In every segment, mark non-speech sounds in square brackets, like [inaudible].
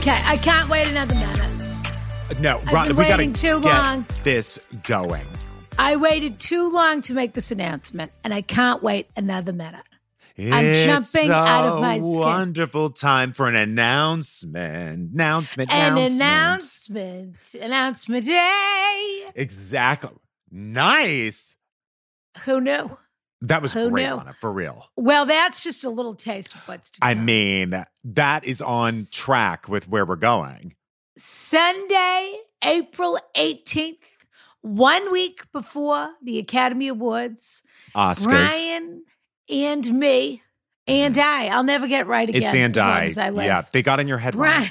Okay, I can't wait another minute. No, I've Ron, been we gotta waiting too get long. this going. I waited too long to make this announcement, and I can't wait another minute. I'm It's jumping out of my a skin. Wonderful time for an announcement. Announcement. An announcement. announcement, announcement day. Exactly. Nice. Who knew? That was Who great? Anna, for real. Well, that's just a little taste of what's to come. I mean, that is on track with where we're going. Sunday, April 18th, one week before the Academy Awards, Oscars. Brian and me and I, I'll never get right again. Mm-hmm. it's and as I. as I. Yeah, they got in your head. Brian,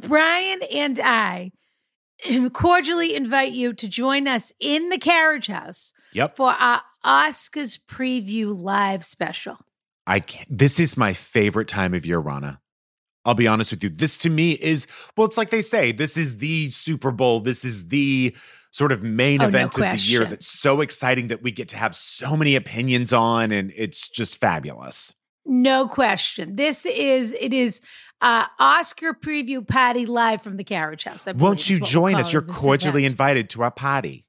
Brian [laughs] and I cordially invite you to join us in the carriage house Yep. for our Oscars preview live special. I can't. This is my favorite time of year, Rana. I'll be honest with you. This to me is, well, it's like they say, this is the Super Bowl. This is the sort of main Oh, no event of the year that's so exciting that we get to have so many opinions on, and it's just fabulous. No question. This is it is uh Oscar preview party live from the carriage house. Won't you join us? You're cordially event. invited to our party.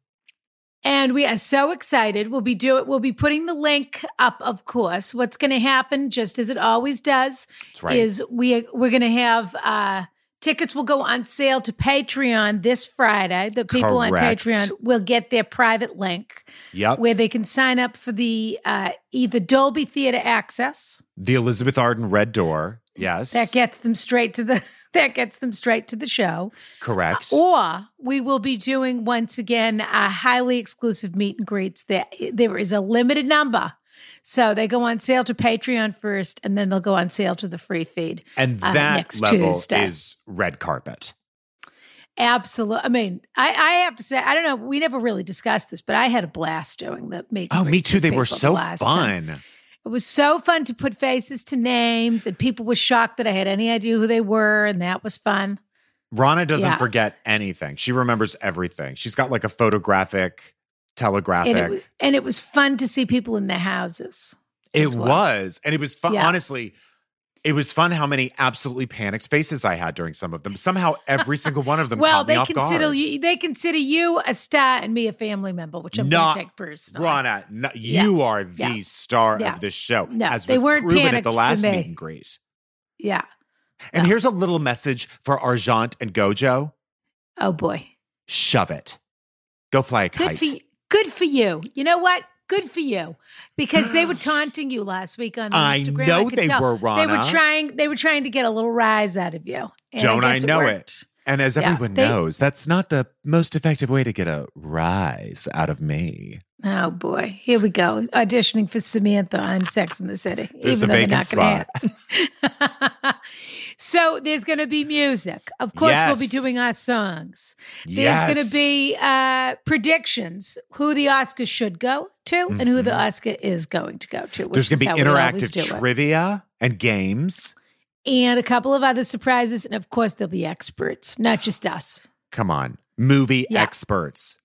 And we are so excited. We'll be do it. We'll be putting the link up, of course. What's going to happen, just as it always does, right. is we we're going to have uh, tickets will go on sale to Patreon this Friday. The people Correct. on Patreon will get their private link yep. where they can sign up for the uh, either Dolby Theater access the Elizabeth Arden Red Door. Yes. that gets them straight to the that gets them straight to the show. Correct. Or we will be doing once again a highly exclusive meet and greets. There, there is a limited number. So they go on sale to Patreon first, and then they'll go on sale to the free feed. and uh, that next level Tuesday. is red carpet. Absolutely. I mean, I, I have to say, I don't know. We never really discussed this, but I had a blast doing the meet. and Oh, me too. They were so last time. It was so fun to put faces to names, and people were shocked that I had any idea who they were, and that was fun. Rana doesn't Yeah. forget anything. She remembers everything. She's got like a photographic, telegraphic. And it, was, and it was fun to see people in their houses. It well. was. And it was fun. Yeah. Honestly, it was fun how many absolutely panicked faces I had during some of them. Somehow every [laughs] single one of them well, they off consider guard. you. They consider you a star and me a family member, which I'm Not- take personally. Rana, no, Yeah. you are the Yeah. star Yeah. of this show. No, as they weren't proven at panicked the last me. meet and greet. Yeah. And No. here's a little message for Argent and Gojo. Oh boy. Shove it. Go fly a Good kite. for you. Good for you. You know what? Good for you, because they were [sighs] taunting you last week on I Instagram. know could they tell. were, They were trying. They were trying to get a little rise out of you. And Don't I guess know it. And as Yeah, everyone they- knows, that's not the most effective way to get a rise out of me. Oh boy, here we go. Auditioning for Samantha on Sex in the City. There's even a vacant have- [laughs] so there's going to be music. Of course, we'll be doing our songs. There's yes. going to be uh, predictions who the Oscar should go to and who the Mhm. Oscar is going to go to. There's going to be interactive it. trivia and games. and a couple of other surprises, and of course there'll be experts, not just us. Come on, movie Yeah. experts.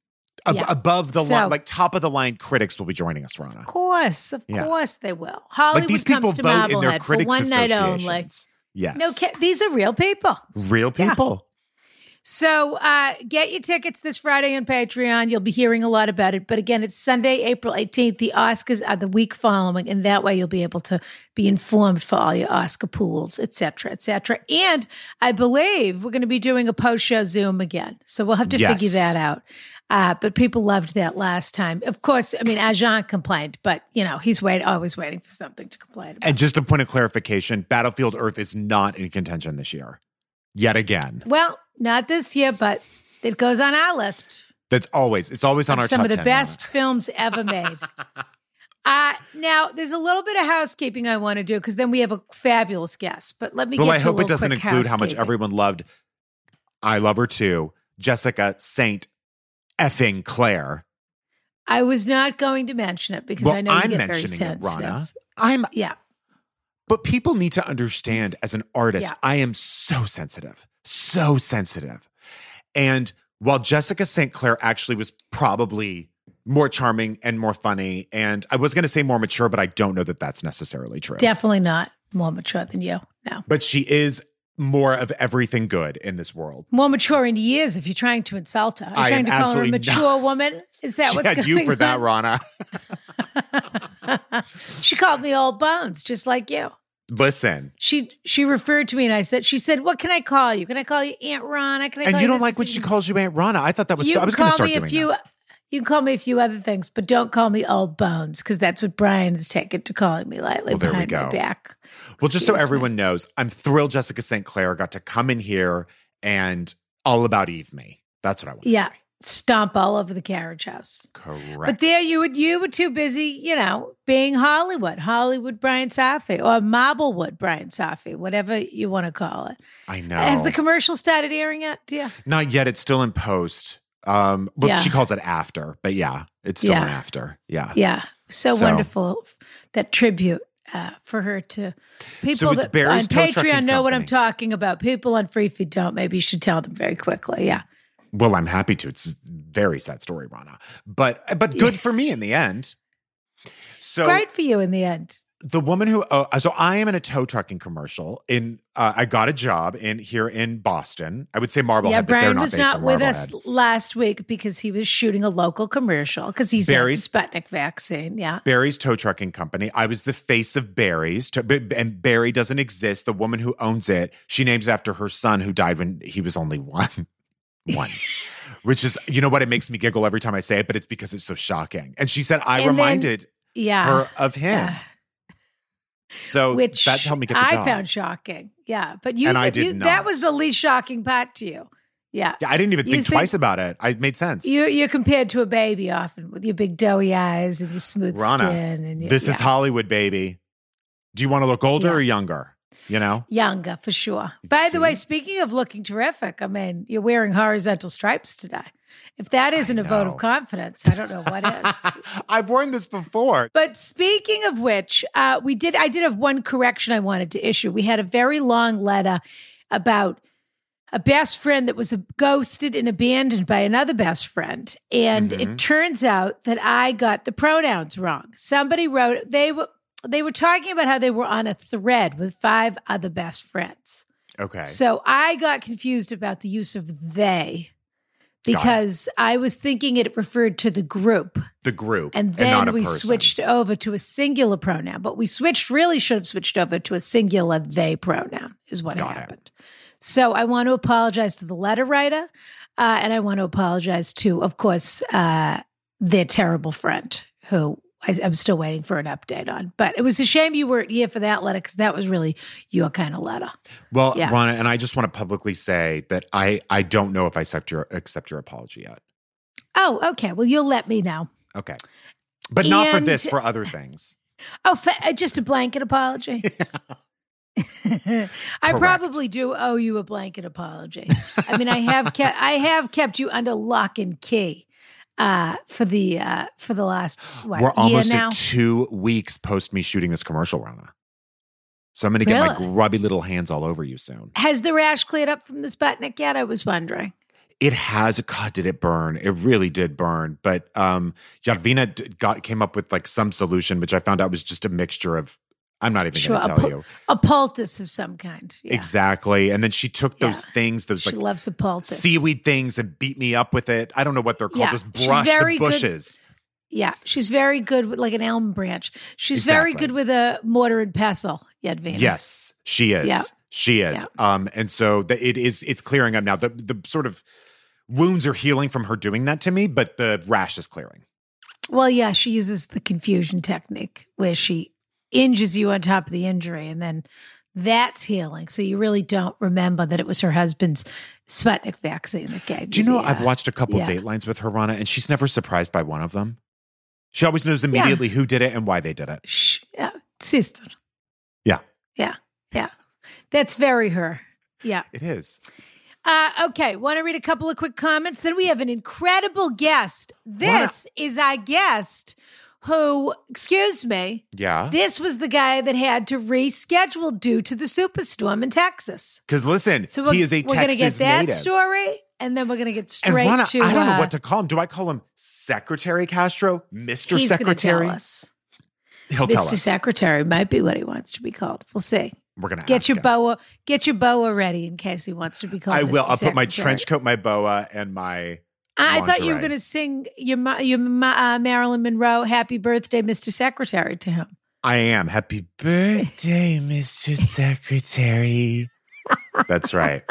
Ab- Yeah. Above the So- line, like top of the line critics will be joining us, Rana. Of course, of Yeah. course they will. Hollywood Like these people comes to vote in their Marblehead for critics one night only. Yes. No, ki- these are real people. Real Yeah. people. So uh, get your tickets this Friday on Patreon. You'll be hearing a lot about it. But again, it's Sunday, April 18th. The Oscars are the week following, and that way you'll be able to be informed for all your Oscar pools, et cetera, et cetera. And I believe we're going to be doing a post-show Zoom again. So we'll have to figure that out. Uh, but people loved that last time. Of course, I mean, Ajan complained, but you know, he's wait, always waiting for something to complain about. And just a point of clarification Battlefield Earth is not in contention this year. Yet again. well, not this year, but it goes on our list. That's always, it's always on our some of the 10, best films ever made. [laughs] Uh, now, there's a little bit of housekeeping I want to do because then we have a fabulous guest. But let me Well, get I hope it doesn't include how much everyone loved I Love Her Too, Jessica Saint effing Claire. I was not going to mention it because Well, I know you I'm get very mentioning it, sensitive. Rana. I'm, Yeah, but people need to understand as an artist, Yeah. I am so sensitive, so sensitive. And while Jessica St. Clair actually was probably more charming and more funny, and I was going to say more mature, but I don't know that that's necessarily true. definitely not more mature than you. No, but she is more of everything good in this world. more mature in years. If you're trying to insult her, are you I trying to call her a mature woman? Is that she what's had going you for that, on? Rana. [laughs] she called me old bones, just like you. Listen, She she referred to me and I said, she said, "What can I call you? Can I call you Aunt Rana? Can I?" and call you don't like when she calls you Aunt Rana. I thought that was. you So, I was going to call start me a doing few. that. You can call me a few other things, but don't call me old bones because that's what Brian has taken to calling me lately Well, there we behind my back. Well, just so Excuse me. everyone knows, I'm thrilled Jessica St. Clair got to come in here and all about Eve me. That's what I want to Yeah. say. stomp all over the carriage house. Correct. But there you would you were too busy, you know, being Hollywood, Hollywood Brian Safi or Marblewood Brian Safi, whatever you want to call it. I know. Has the commercial started airing yet? Yeah. Not yet. It's still in post. Um, well, Yeah. she calls it after, but yeah, it's still Yeah. an after. Yeah. Yeah. So, So- wonderful that tribute uh, for her to people it's that on Patreon know what I'm talking about. People on Free Feed don't. Maybe you should tell them very quickly. Yeah. Well, I'm happy to. It's a very sad story, Rana, but but good for me in the end. So Great for you in the end. The woman who uh, so I am in a tow trucking commercial in uh, I got a job in here in Boston. I would say Marblehead, yeah, but they're Brian not was based not with us last week because he was shooting a local commercial because he's Barry's- Sputnik vaccine. Yeah. Barry's tow trucking company. I was the face of Barry's, to, and Barry doesn't exist. The woman who owns it, she names it after her son who died when he was only one. [laughs] one. Which is, you know what? It makes me giggle every time I say it, but it's because it's so shocking. And she said, I And then- reminded Yeah. her of him. Uh, so which that helped me get the I job. found shocking. Yeah. But you, And I you- did that was the least shocking part to you. Yeah. yeah, I didn't even think think- twice about it. I made sense. You, you're compared to a baby often with your big doughy eyes and your smooth Rana, skin. And your, this is. Hollywood, baby. Do you want to look older Yeah. or younger? You know? Younger for sure. By the way, speaking of looking terrific, I mean, you're wearing horizontal stripes today. If that isn't a vote of confidence, I don't know what is. [laughs] I've worn this before. But speaking of which, uh, we did. I did have one correction I wanted to issue. We had a very long letter about a best friend that was ghosted and abandoned by another best friend, and Mhm. it turns out that I got the pronouns wrong. Somebody wrote they were they were talking about how they were on a thread with five other best friends. Okay. So I got confused about the use of they. Because I was thinking it referred to the group. the group. And not then a we person. switched over to a singular pronoun, but we switched, really should have switched over to a singular they pronoun, is what Got it. happened. So I want to apologize to the letter writer. Uh, and I want to apologize to, of course, uh, their terrible friend who I, I'm still waiting for an update on. But it was a shame you weren't here for that letter because that was really your kind of letter. Well, Yeah. And I just want to publicly say that I I don't know if I accept your accept your apology yet. Oh, okay. Well, you'll let me know. Okay. But not for this, for other things. [laughs] Oh, fa- uh, just a blanket apology. [laughs] [laughs] I Correct. probably do owe you a blanket apology. I mean, I have kept I have kept you under lock and key uh, for the uh, for the last what We're almost now. at two weeks post me shooting this commercial, Rana. So I'm going to get my grubby little hands all over you soon. Has the rash cleared up from the Sputnik yet? I was wondering. It has. God, did it burn? It really did burn. But um, Yadvina got came up with like some solution, which I found out was just a mixture of I'm not even Sure, going to a tell pu- you. A poultice of some kind. Yeah. Exactly. And then she took those Yeah. things, those She like loves a poultice. seaweed things, and beat me up with it. I don't know what they're called. Yeah. Those She's brush the good- Yeah, she's very good with like an elm branch. She's very good with a mortar and pestle, Yadvina. Yes, she is. Yeah. She is. Um, and so the, it is. It's clearing up now. The the sort of wounds are healing from her doing that to me, but the rash is clearing. Well, yeah, she uses the confusion technique where she injures you on top of the injury and then that's healing. So you really don't remember that it was her husband's Sputnik vaccine that gave you. Do you know the, I've uh, watched a couple yeah. Datelines with her, Rana, and she's never surprised by one of them. She always knows immediately who did it and why they did it. Shh, yeah, sister. Yeah. Yeah. Yeah. That's very her. Yeah. It is. Uh, okay. Want to read a couple of quick comments? Then we have an incredible guest. This is our guest who, excuse me, Yeah. this was the guy that had to reschedule due to the superstorm in Texas. Because listen, So he is a we're gonna get that native. story, and then we're gonna get straight Rana, to. I don't know uh, what to call him. Do I call him Secretary Castro, Mister Secretary? tell us. He'll tell Mr. Secretary might be what he wants to be called. We'll see. We're gonna Get your him. boa. Get your boa ready in case he wants to be called. I will. Mr. I'll put my trench coat, my boa, and my. I thought you were going to sing your your uh, Marilyn Monroe "Happy Birthday, Mr. Secretary" to him. I am. Happy birthday, [laughs] Mr. Secretary. That's right.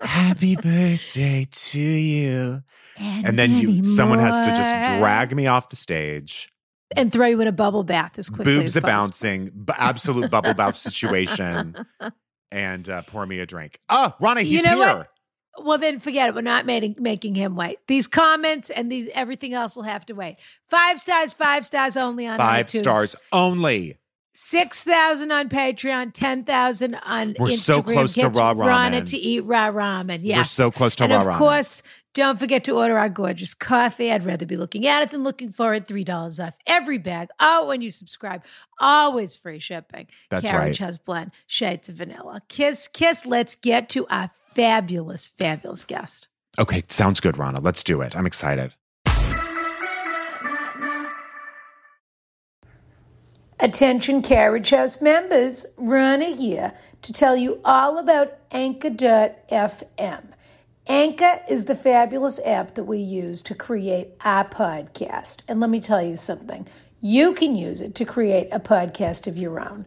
Happy birthday to you. And then you someone has to just drag me off the stage. and throw you in a bubble bath as quickly Boobs as a possible. bouncing, b- absolute bubble bath situation, [laughs] and uh, pour me a drink. Oh, Ronnie, You he's know here. what? Well, then forget it. We're not making making him wait. These comments and these everything else will have to wait. Five stars, five stars only on Five iTunes. stars only. Six thousand on Patreon, ten thousand on We're Instagram. so close to raw Rana ramen. to eat raw ramen. Yes, We're so close to and raw of ramen. course, don't forget to order our gorgeous coffee. I'd rather be looking at it than looking for it. Three dollars off every bag. Oh, when you subscribe, always free shipping. That's Carriage right. has blend shades of vanilla. Kiss, kiss. Let's get to our fabulous, fabulous guest. Okay, sounds good, Rana. Let's do it. I'm excited. Attention Carriage House members, Rana here to tell you all about Anchor.fm. Anchor is the fabulous app that we use to create our podcast. And let me tell you something you can use it to create a podcast of your own.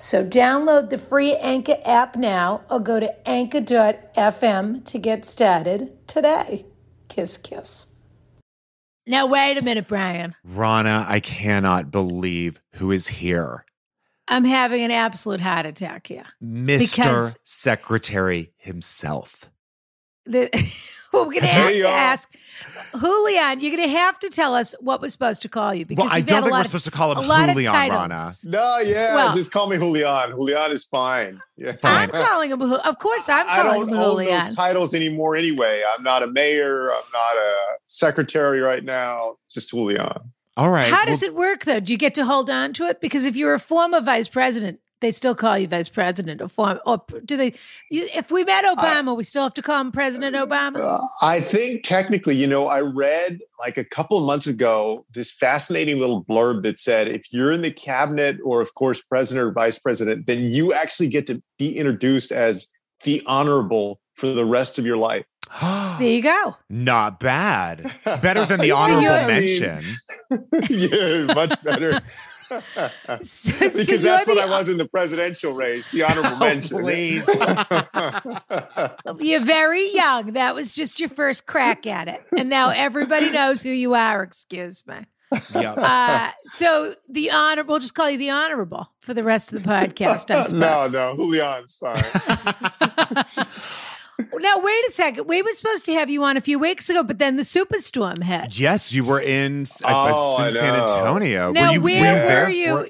So download the free Anchor app now or go to anchor.fm to get started today. Kiss, kiss. Now, wait a minute, Brian. Rana, I cannot believe who is here. I'm having an absolute heart attack here. Mr. Because- Secretary himself. The, [laughs] [laughs] we're going to have Hey, to y'all. ask Julian. You're going to have to tell us what we're supposed to call you because Well, I don't think we're of- supposed to call him a lot of Julian, titles. Rana. No, yeah, Well- just call me Julian. Julian is fine. Yeah. I'm calling him. Of course, I'm I calling him Julian. I don't him own Julian. those titles anymore anyway. I'm not a mayor. I'm not a secretary right now. Just Julian. All right. How does it work though? Do you get to hold on to it? Because if you're a former vice president, they still call you vice president or form or do they you- if we met Obama, we still have to call him President Obama? Uh, I think technically, you know, I read like a couple of months ago this fascinating little blurb that said if you're in the cabinet or, of course, president or vice president, then you actually get to be introduced as the honorable for the rest of your life. There you go. [gasps] Not bad. Better than [laughs] the honorable you're- I mean, mention. [laughs] yeah, much better. [laughs] So- so because you're that's what the- I was in the presidential race, the honorable Oh, mention. please. [laughs] You're very young. That was just your first crack at it, and now everybody [laughs] knows who you are. Excuse me. Yep. Uh, so the honor, we'll just call you the honorable for the rest of the [laughs] podcast. I no, no, Julian's fine. Now wait a second. We were supposed to have you on a few weeks ago, but then the superstorm hit. yes, you were in I Oh, I assume San. Antonio. Now were you, where were you were there you? for-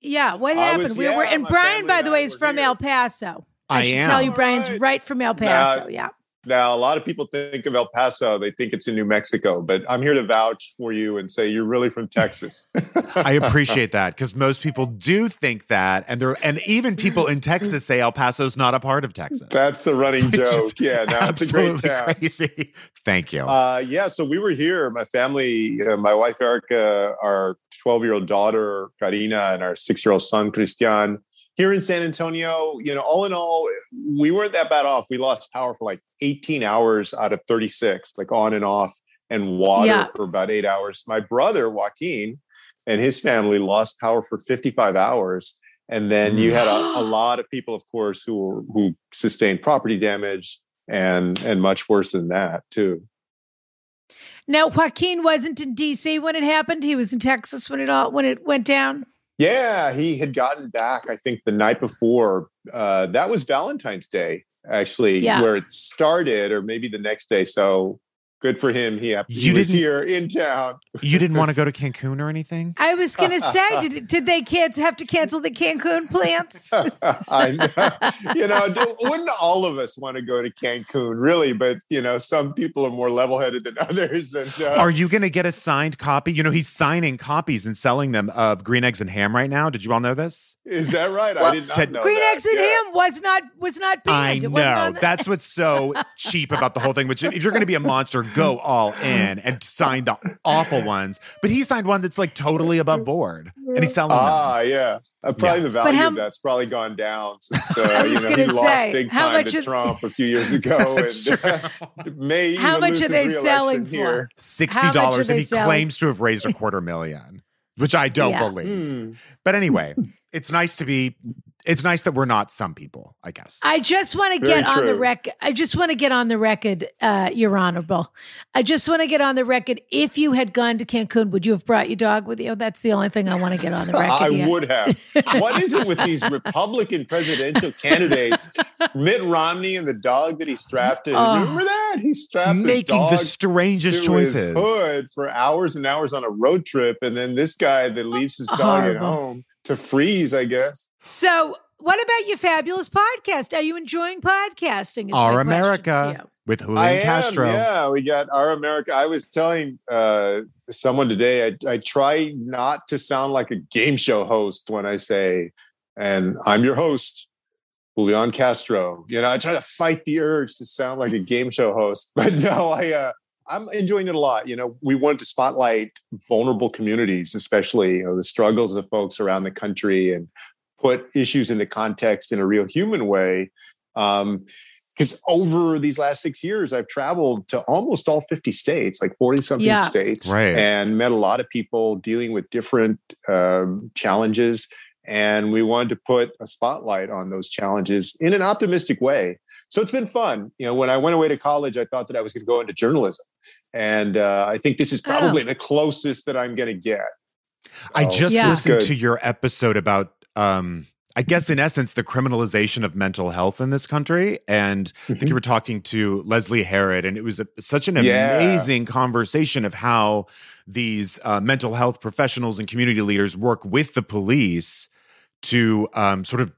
yeah, what happened? was- we were, and Brian, by the way, is from here. El Paso. I, I should am. tell you, Brian's Alright. right from El Paso. Nah, yeah. Now, a lot of people think of El Paso, they think it's in New Mexico, but I'm here to vouch for you and say you're really from Texas. [laughs] I appreciate that because most people do think that, and there, and even people in Texas say El Paso's not a part of Texas. That's the running joke. Yeah, it's a great town. Crazy. Thank you. Uh, yeah, so we were here. My family, uh, my wife Erica, our 12 year old daughter Karina, and our six year old son Christian here in San Antonio, you know, all in all, we weren't that bad off. We lost power for like 18 hours out of 36, like on and off, and water yeah. for about eight hours. My brother, Joaquin, and his family lost power for 55 hours. And then you had a, a mm. [gasps] lot of people, of course, who who sustained property damage and and much worse than that too. Now, Joaquin wasn't in DC when it happened. He was in Texas when it all when it went down. Yeah, he had gotten back, I think, the night before. Uh, that was Valentine's Day, actually, yeah. where it started, or maybe the next day. So good for him. He, he you was here in town. you didn't want to [laughs] go to Cancun or anything? I was going [laughs] to say, did, did they kids have to cancel the Cancun plans? [laughs] I know. You know, wouldn't all of us want to go to Cancun, really? But, you know, some people are more level headed than others. And uh, Are you going to get a signed copy? You know, he's signing copies and selling them of Green Eggs and Ham right now. Did you all know this? Is that right? Well, I did not know Green that. Eggs and yeah. Ham was not was not banned. I know. That's what's so cheap about the whole thing. Which if you're going to be a monster, go all in and sign the awful [laughs] ones. But he signed one that's like totally above board, and he's selling ah, them. yeah. Uh, probably yeah. the value how, of that's probably gone down since uh, [laughs] you know he say, lost big time to [laughs] Trump a few years ago. and, uh, may how much are they selling here. for? Sixty dollars, and he selling? claims to have raised a quarter million, which I don't yeah. believe. Mm. But anyway, it's nice to be it's nice that we're not some people, I guess. I just want to get on the record. I just want to get on the record, uh, Your Honorable. I just want to get on the record. If you had gone to Cancun, would you have brought your dog with you? That's the only thing I want to get on the [laughs] record. I here. would have. [laughs] what is it with these Republican presidential candidates? [laughs] Mitt Romney and the dog that he strapped to. Oh, Remember that? He strapped making the strangest choices. hood for hours and hours on a road trip, and then this guy that leaves his dog Horrible. at home to freeze, I guess. So, what about your fabulous podcast? Are you enjoying podcasting? Our America with Julian Castro. Yeah, we got Our America. I was telling uh, someone today, I, I try not to sound like a game show host when I say, and I'm your host, Julian Castro. You know, I try to fight the urge to sound like a game show host, [laughs] but no, I uh, I'm enjoying it a lot. You know, we wanted to spotlight vulnerable communities, especially you know, the struggles of folks around the country, and put issues into context in a real human way. Um, because over these last six years, I've traveled to almost all 50 states, like 40 something yeah. states, right. and met a lot of people dealing with different um, challenges. And we wanted to put a spotlight on those challenges in an optimistic way. So it's been fun. You know, when I went away to college, I thought that I was going to go into journalism. And uh, I think this is probably oh. the closest that I'm going to get. So, I just yeah. listened to your episode about, um, I guess, in essence, the criminalization of mental health in this country. And mm-hmm. I think you mm-hmm. were talking to Leslie Herod, and it was a, such an yeah. amazing conversation of how these uh, mental health professionals and community leaders work with the police to um, sort of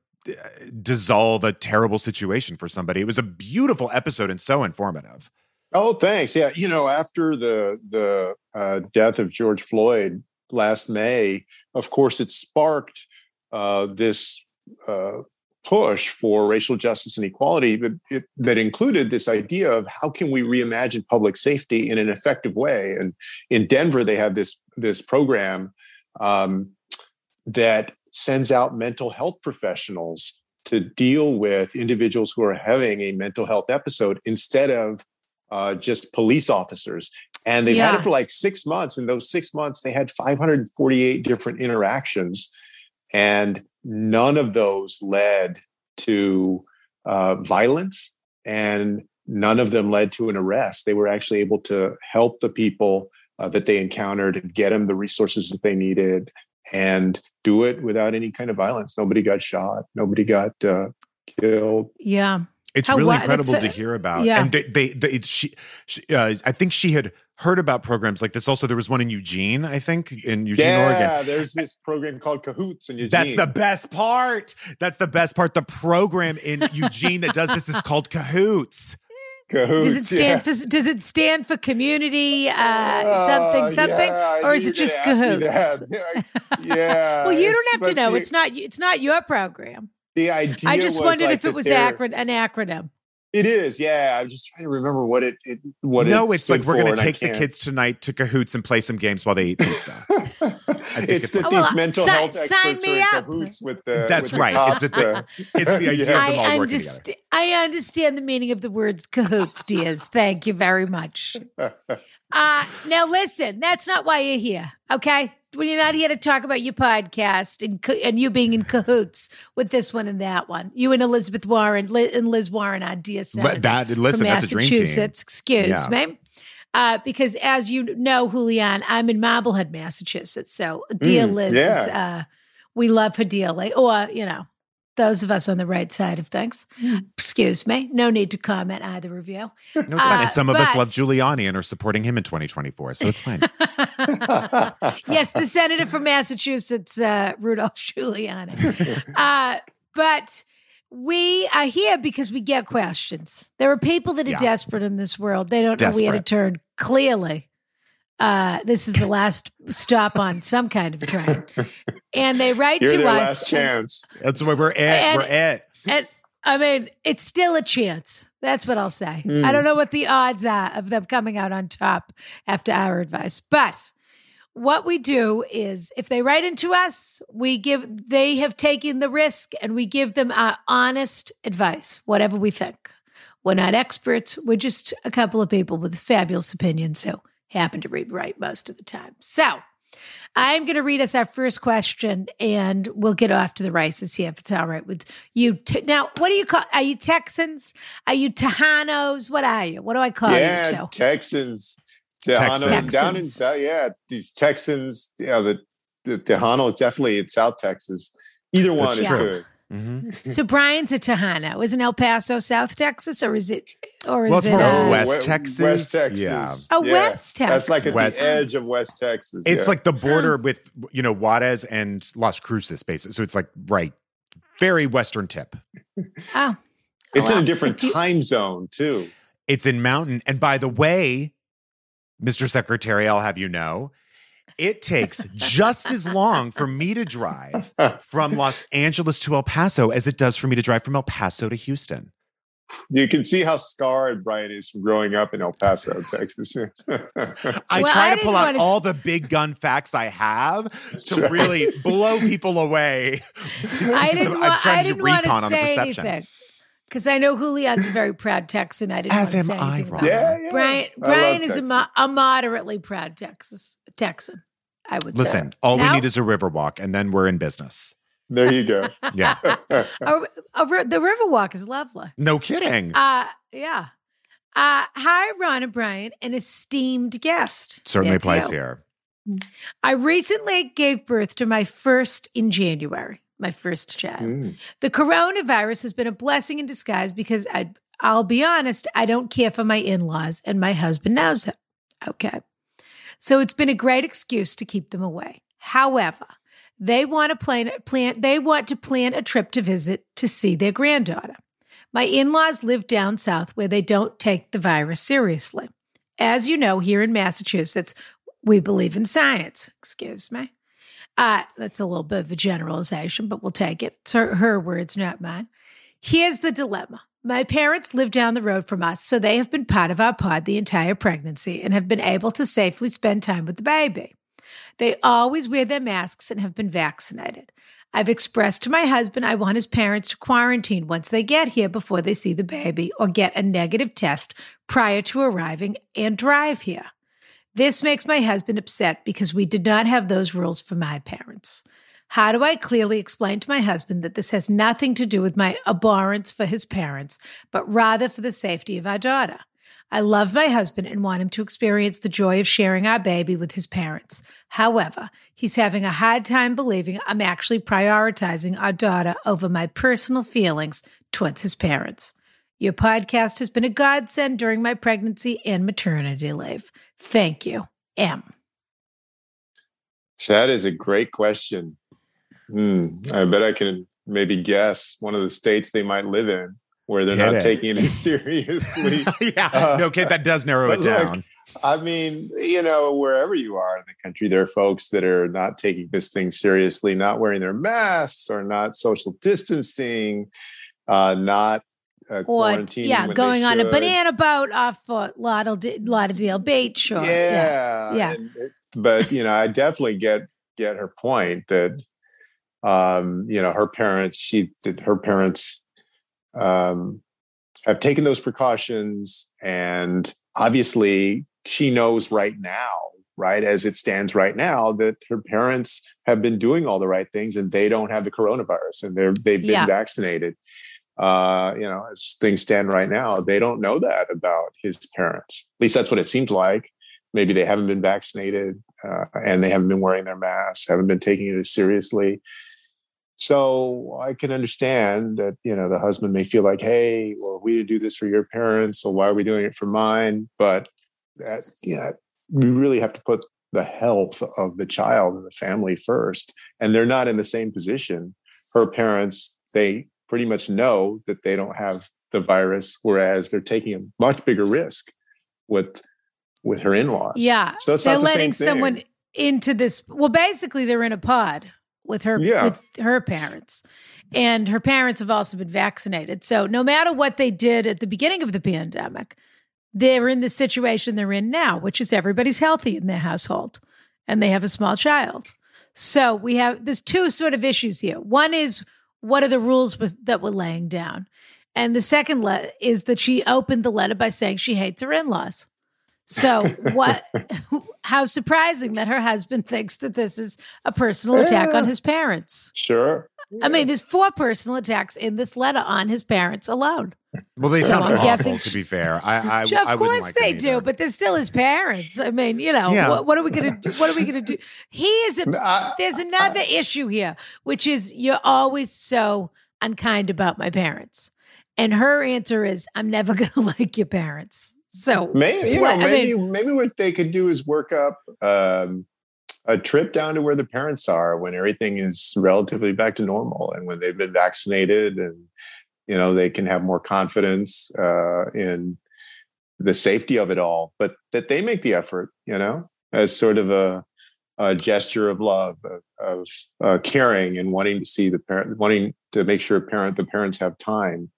dissolve a terrible situation for somebody. It was a beautiful episode and so informative. Oh, thanks. Yeah, you know, after the the uh, death of George Floyd last May, of course, it sparked uh, this uh, push for racial justice and equality, but it, that included this idea of how can we reimagine public safety in an effective way. And in Denver, they have this this program um, that sends out mental health professionals to deal with individuals who are having a mental health episode instead of uh, just police officers. And they've yeah. had it for like six months. In those six months, they had 548 different interactions, and none of those led to uh, violence, and none of them led to an arrest. They were actually able to help the people uh, that they encountered and get them the resources that they needed and do it without any kind of violence. Nobody got shot. Nobody got uh, killed. Yeah. It's How, really incredible to hear about. Yeah. And they, they, they she, she uh, I think she had heard about programs like this. Also, there was one in Eugene, I think, in Eugene, yeah, Oregon. Yeah, there's this program called Cahoots in Eugene. That's the best part. That's the best part. The program in Eugene that does this is called Cahoots. Cahoots, Does it stand yeah. for Does it stand for community? Uh, Uh, something, something, yeah, or is it just cahoots? ask me that. [laughs] yeah. well, you don't have to know. the- it's not. It's not your program. the idea. I just wondered like if it was acron- an acronym. It is, yeah. I'm just trying to remember what it, it what no, it it's like we're going to take the kids tonight to cahoots and play some games while they eat pizza. [laughs] think it's it's that like- these Well, mental si- health sign experts me are in up. cahoots with the. That's with right. cops It's the- it's the [laughs] idea Yeah. of them all I working understand. I understand the meaning of the words cahoots, Diaz. Thank you very much. [laughs] Uh, now listen, that's not why you're here, okay? When you're not here to talk about your podcast and and you being in cahoots with this one and that one, you and Elizabeth Warren Li- and Liz Warren on Senator that listen, that's a dream team. Excuse Yeah. me. Uh, because as you know, Julian, I'm in Marblehead, Massachusetts. So dear Mm, Liz, is, uh, we love her dearly. Or, you know, those of us on the right side of things. Excuse me. No need to comment either of you. No, it's fine. Uh, and some of us love Giuliani and are supporting him in 2024, so it's fine. [laughs] [laughs] yes, the senator from Massachusetts, uh, Rudolph [laughs] Giuliani. Uh, but we are here because we get questions. There are people that are Yeah. desperate in this world. They don't know where to Desperate. turn. Clearly, uh, this is the last stop on some kind of train, and they write You're to their us. last chance. That's where we're at. And- we're at. And I mean, it's still a chance. That's what I'll say. Mm. I don't know what the odds are of them coming out on top after our advice, but what we do is if they write into us, we give, they have taken the risk and we give them our honest advice, whatever we think. We're not experts. We're just a couple of people with fabulous opinions who happen to read right most of the time. So I'm going to read us our first question and we'll get off to the races here if it's all right with you. T- now, what do you call, are you Texans? Are you Tejanos? What are you? What do I call you, yeah, Joe? Texans. Texans. Down in South, yeah, these Texans, yeah, the, the Tejano definitely in South Texas. Either one That's is true. good. Mhm. So Brian's a Tejano. Isn't El Paso South Texas or is it, or is Well, it's it, more uh, West Texas. West Texas. Yeah. Oh, West Texas. That's like at Texas. the edge of West Texas. It's yeah. like the border with, you know, Juarez and Las Cruces, basically. So it's like, right, very western tip. Oh, it's in a different you- time zone too. It's in Mountain. And by the way, Mr. Secretary, I'll have you know, it takes just as long for me to drive from Los Angeles to El Paso as it does for me to drive from El Paso to Houston. You can see how scarred Brian is from growing up in El Paso, [laughs] Texas. I Well, try I to didn't pull out wanna all the big gun facts I have That's to right. really blow people away. I [laughs] didn't, wa- I didn't want to recon on the say anything because I know Julian's a very proud Texan. I didn't As want to am say I, anything Rob. about yeah, yeah. Brian, I Brian is a, mo- a moderately proud Texas Texan. I would Listen, say. all Now- we need is a river walk, and then we're in business. There you go. [laughs] Yeah, [laughs] A- a ri- the Riverwalk is lovely. no kidding. Uh, yeah. Uh, hi, Ron and Brian, an esteemed guest. Certainly That's applies you. here. I recently gave birth to my first in January, my first child. Mm. The coronavirus has been a blessing in disguise because I, I'll be honest, I don't care for my in laws and my husband knows it. Okay. So it's been a great excuse to keep them away. However, they want to plan, plan they want to plan a trip to visit to see their granddaughter. My in-laws live down south where they don't take the virus seriously. As you know, here in Massachusetts, we believe in science. Excuse me. Uh, that's a little bit of a generalization, but we'll take it. It's her, her words, not mine. Here's the dilemma. My parents live down the road from us, so they have been part of our pod the entire pregnancy and have been able to safely spend time with the baby. They always wear their masks and have been vaccinated. I've expressed to my husband I want his parents to quarantine once they get here before they see the baby or get a negative test prior to arriving and drive here. This makes my husband upset because we did not have those rules for my parents. How do I clearly explain to my husband that this has nothing to do with my abhorrence for his parents, but rather for the safety of our daughter? I love my husband and want him to experience the joy of sharing our baby with his parents. However, he's having a hard time believing I'm actually prioritizing our daughter over my personal feelings towards his parents. Your podcast has been a godsend during my pregnancy and maternity leave. Thank you, M. That is a great question. Hmm, I bet I can maybe guess one of the states they might live in. where they're Hit not it. taking it [laughs] seriously. [laughs] yeah. Uh, no, okay, that does narrow it but look, down. I mean, you know, wherever you are in the country, there are folks that are not taking this thing seriously, not wearing their masks or not social distancing, uh, not uh, Or yeah, when going on a banana boat off Fort Lauderdale, Lauderdale Beach. Sure. Yeah, Yeah. and but you know, I definitely get get her point that um, you know her parents, she her parents um, have taken those precautions, and obviously she knows right now, right as it stands right now, that her parents have been doing all the right things, and they don't have the coronavirus, and they're they've been Yeah. vaccinated. Uh, you know, as things stand right now, they don't know that about his parents. At least that's what it seems like maybe they haven't been vaccinated uh, and they haven't been wearing their masks, haven't been taking it as seriously. So I can understand that you know the husband may feel like, hey, well, we didn't do this for your parents, so why are we doing it for mine? But that know, we really have to put the health of the child and the family first, and they're not in the same position. Her parents, they pretty much know that they don't have the virus, whereas they're taking a much bigger risk with with her in-laws. Yeah. So they're the letting someone into this. Well, basically, they're in a pod with her Yeah. with her parents, and her parents have also been vaccinated. So no matter what they did at the beginning of the pandemic, they're in the situation they're in now, which is everybody's healthy in their household, and they have a small child. So we have there's two sort of issues here. One is what are the rules was, that we're laying down, and the second le- is that she opened the letter by saying she hates her in-laws. So [laughs] what? [laughs] How surprising that her husband thinks that this is a personal attack on his parents. Sure. I mean, there's four personal attacks in this letter on his parents alone. Well, they So sound I'm awful, guessing- to be fair. I, I, [laughs] of I course like they do, but they're still his parents. I mean, you know, Yeah. what, what are we gonna do? What are we gonna do? He is. Obs- I- there's another issue here, which is you're always so unkind about my parents, and her answer is, "I'm never gonna like your parents." So Maybe you what- know, I maybe mean- maybe what they could do is work up um, a trip down to where the parents are when everything is relatively back to normal and when they've been vaccinated and you know they can have more confidence uh, in the safety of it all. But that they make the effort, you know, as sort of a, a gesture of love, of, of uh, caring, and wanting to see the parent, wanting to make sure parent the parents have time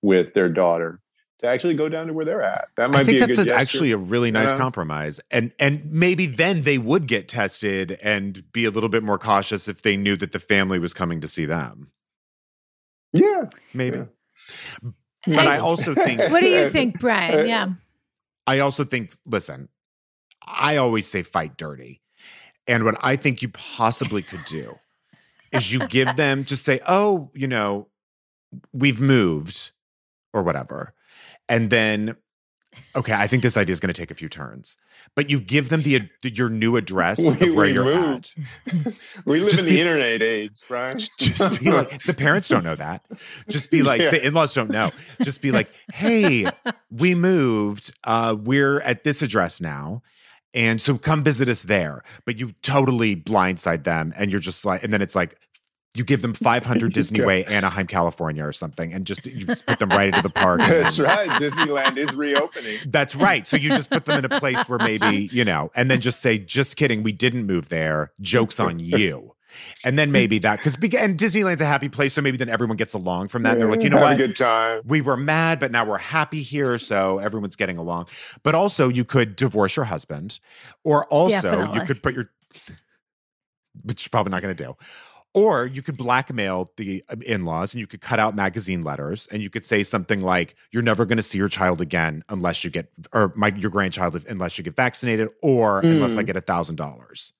with their daughter to actually go down to where they're at. That might I think be a that's good a, actually a really nice Yeah. compromise, and and maybe then they would get tested and be a little bit more cautious if they knew that the family was coming to see them. yeah. Maybe, Yeah. but I also think [laughs] what do you [laughs] think, Brian? Yeah. I also think, listen, I always say fight dirty. And what I think you possibly could do is you give them, just say, oh, you know, we've moved or whatever. And then, okay, I think this idea is going to take a few turns, but you give them the your new [laughs] address We- of where you're moved. at. [laughs] We live Just in be- the internet age, right? Just be like, [laughs] the parents don't know that. Just be like, Yeah. the in laws don't know. Just be like, hey, we moved. Uh, we're at this address now. And so come visit us there. But you totally blindside them. And you're just like, and then it's like, you give them 500 [laughs] Disney go. Way, Anaheim, California, or something, and just you just put them [laughs] right into the park. That's then- right. Disneyland is reopening. [laughs] That's right. So you just put them in a place where maybe, you know, and then just say, just kidding, we didn't move there. Joke's on you. And then maybe that, because, and Disneyland's a happy place. So maybe then everyone gets along from that. And they're like, you know what? a good time. we were mad, but now we're happy here. So everyone's getting along. But also, you could divorce your husband, or also Definitely. you could put your, which you're probably not going to do. Or you could blackmail the uh, in laws and you could cut out magazine letters and you could say something like, You're never going to see your child again unless you get, or my, your grandchild, if- unless you get vaccinated or unless I Mm. get a $1,000.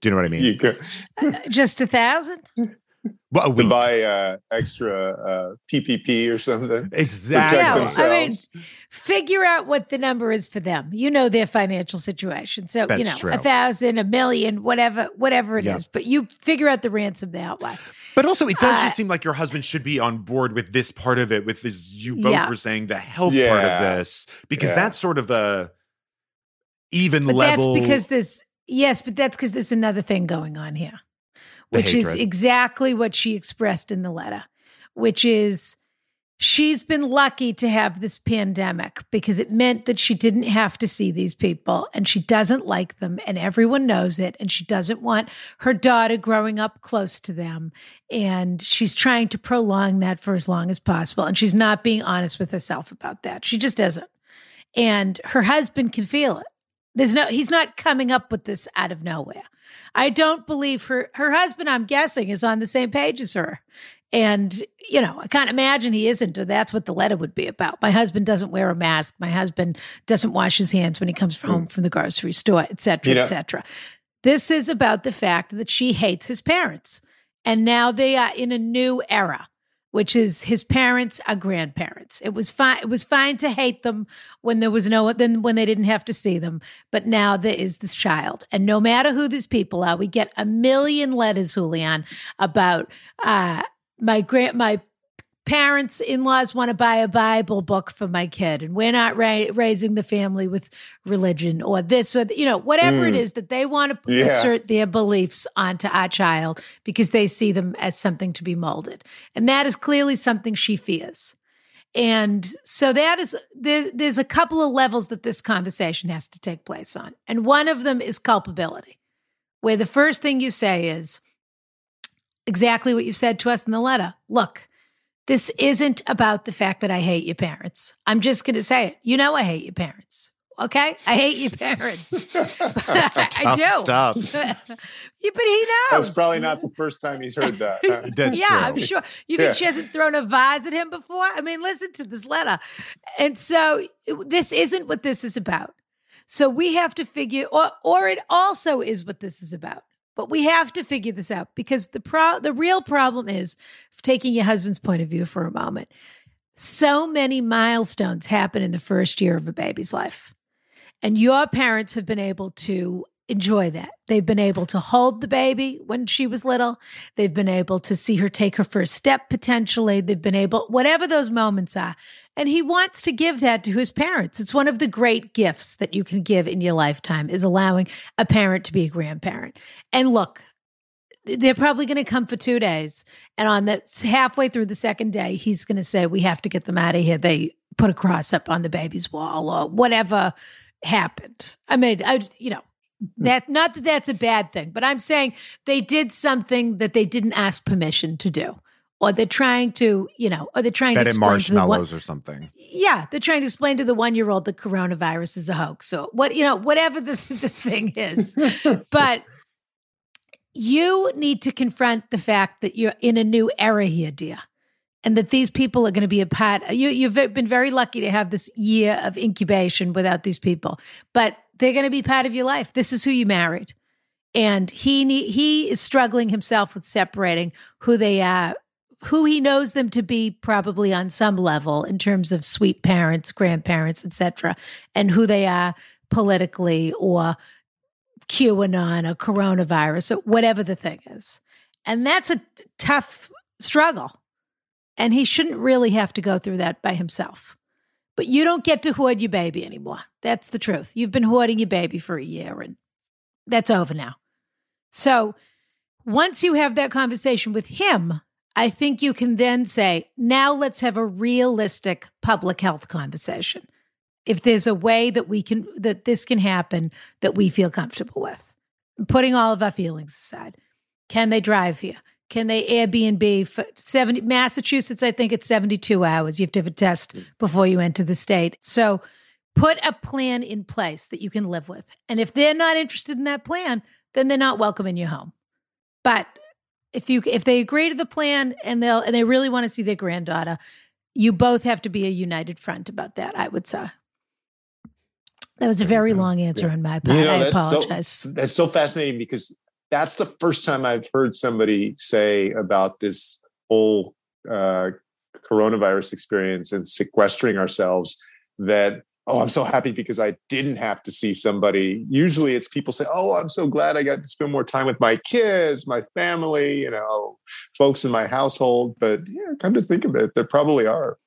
Do you know what I mean? You could uh, uh, Just a thousand? [laughs] [laughs] well, a to buy uh, extra uh, PPP or something. Exactly. Yeah, Protect I mean. Figure out what the number is for them. You know their financial situation. So, you know, true. a thousand, a million, whatever, whatever it is. Yeah. But you figure out the ransom they outlay. But also, it does Uh, just seem like your husband should be on board with this part of it, with this, you both Yeah. were saying the health part of this, because Yeah. that's sort of a even But level. that's because there's yes, but that's because there's another thing going on here, Which is exactly what she expressed in the letter, which is She's been lucky to have this pandemic because it meant that she didn't have to see these people and she doesn't like them and everyone knows it and she doesn't want her daughter growing up close to them and she's trying to prolong that for as long as possible and she's not being honest with herself about that. She just doesn't And her husband can feel it. There's no he's not coming up with this out of nowhere. I don't believe her her husband I'm guessing is on the same page as her. And, you know, I can't imagine he isn't, or that's what the letter would be about. My husband doesn't wear a mask. My husband doesn't wash his hands when he comes hmm. home from the grocery store, et cetera, et cetera. This is about the fact that she hates his parents. And now they are in a new era, which is his parents are grandparents. It was fine. It was fine to hate them when there was no then when they didn't have to see them. But now there is this child. And no matter who these people are, we get a million letters, Julian, about uh my grand my parents in-laws want to buy a bible book for my kid and we're not ra- raising the family with religion or this or you know whatever it Mm. is that they want to Yeah. assert their beliefs onto our child because they see them as something to be molded and that is clearly something she fears and so that is there, there's a couple of levels that this conversation has to take place on and one of them is culpability where the first thing you say is exactly what you said to us in the letter. Look, this isn't about the fact that I hate your parents. I'm just going to say it. You know, I hate your parents. Okay. I hate your parents. [laughs] [laughs] I, I tough do. stuff. [laughs] yeah, but he knows. That's probably not the first time he's heard that. huh? That's yeah, true. I'm sure. You think Yeah. she hasn't thrown a vase at him before? I mean, listen to this letter. And so it- this isn't what this is about. So we have to figure, or or it also is what this is about. But we have to figure this out because the pro the real problem is taking your husband's point of view for a moment. So many milestones happen in the first year of a baby's life. And your parents have been able to enjoy that. They've been able to hold the baby when she was little. They've been able to see her take her first step potentially. They've been able, whatever those moments are. And he wants to give that to his parents. It's one of the great gifts that you can give in your lifetime is allowing a parent to be a grandparent. And look, they're probably going to come for two days. And on the halfway through the second day, he's going to say, We have to get them out of here. They put a cross up on the baby's wall or whatever happened. I mean, I, you know, that not that that's a bad thing, but I'm saying they did something that they didn't ask permission to do. Or they're trying to, you know, or they're trying Fed to explain to the one, marshmallows or something. yeah, they're trying to explain to the one year old that coronavirus is a hoax. So what you know, whatever the, [laughs] the thing is, but you need to confront the fact that you're in a new era here, dear, and that these people are going to be a part. You you've been very lucky to have this year of incubation without these people, but they're going to be part of your life. This is who you married, and he need, he is struggling himself with separating who they are who he knows them to be probably on some level in terms of sweet parents, grandparents, etc., and who they are politically or QAnon or coronavirus or whatever the thing is. And that's a tough struggle. And he shouldn't really have to go through that by himself. But you don't get to hoard your baby anymore. That's the truth. You've been hoarding your baby for a year and that's over now. So once you have that conversation with him, I think you can then say, now let's have a realistic public health conversation. If there's a way that we can, that this can happen that we feel comfortable with, putting all of our feelings aside. Can they drive here? Can they Airbnb for 70 Massachusetts? I think it's 72 hours. You have to have a test mm. before you enter the state. So put a plan in place that you can live with. And if they're not interested in that plan, then they're not welcome in your home. But if you if they agree to the plan and they'll and they really want to see their granddaughter, you both have to be a united front about that. I would say. That was a very long answer on my part. I that's so- apologize. That's so fascinating because that's the first time I've heard somebody say about this whole uh, coronavirus experience and sequestering ourselves that, oh, I'm so happy because I didn't have to see somebody. Usually it's people say, oh, I'm so glad I got to spend more time with my kids, my family, you know, folks in my household. But yeah, come to think of it, there probably are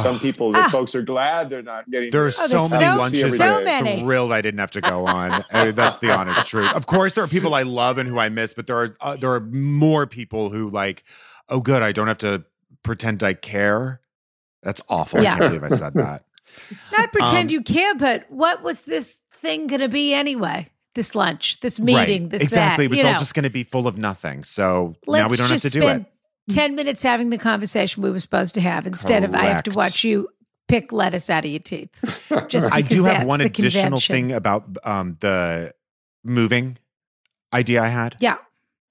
some people that Ah. folks are glad they're not getting. There's Oh, so there's many so- lunches so I'm many. thrilled I didn't have to go on. Uh, that's the honest [laughs] truth. Of course, there are people I love and who I miss, but there are uh, there are more people who like, oh, good, I don't have to pretend I care That's awful. Yeah. I can't believe I said that. [laughs] Not pretend Um, you care, but what was this thing going to be anyway? This lunch, this meeting, right. this exactly. that. it was you all know. just going to be full of nothing. So Let's now we don't have just to do it. 10 minutes having the conversation we were supposed to have instead of I have to watch you pick lettuce out of your teeth. [laughs] Just I do have one additional convention. thing about um, the moving idea I had. Yeah.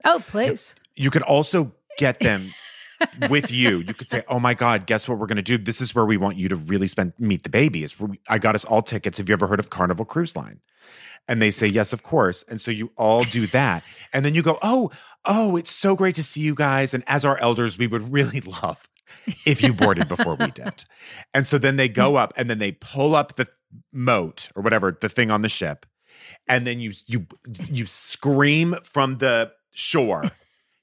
Oh, please. You could also get them [laughs] with you. You could say, "Oh my God, guess what we're going to do? This is where we want you to really spend meet the baby. Is I got us all tickets. Have you ever heard of Carnival Cruise Line?" And they say, "Yes, of course." And so you all do that, and then you go, "Oh, oh, it's so great to see you guys." And as our elders, we would really [laughs] love if you boarded before we did. And so then they go up, and then they pull up the moat or whatever the thing on the ship, and then you you you scream from the shore.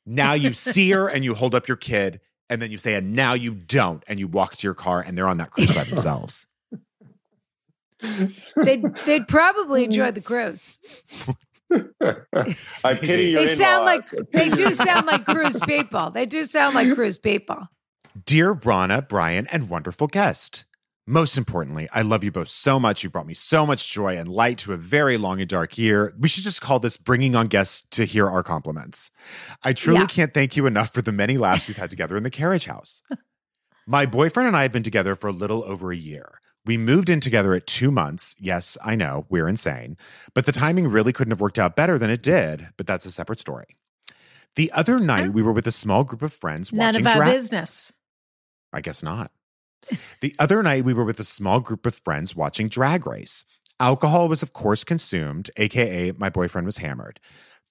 Now you see her and you hold up your kid, and then you say, and now you don't, and you walk to your car and they're on that cruise by [laughs] themselves. They'd, they'd probably enjoy the cruise. [laughs] I pity your They sound like, they do sound like cruise people. They do sound like cruise people. Dear Brana, Brian, and wonderful guest. Most importantly, I love you both so much. You brought me so much joy and light to a very long and dark year. We should just call this bringing on guests to hear our compliments. I truly Yeah. can't thank you enough for the many laughs we've had together in the carriage house. My boyfriend and I have been together for a little over a year. We moved in together at two months. Yes, I know, we're insane. But the timing really couldn't have worked out better than it did, but that's a separate story. The other night, we were with a small group of friends None watching of our dra- business. I guess not. [laughs] The other night, we were with a small group of friends watching Drag Race. Alcohol was, of course, consumed, AKA, my boyfriend was hammered.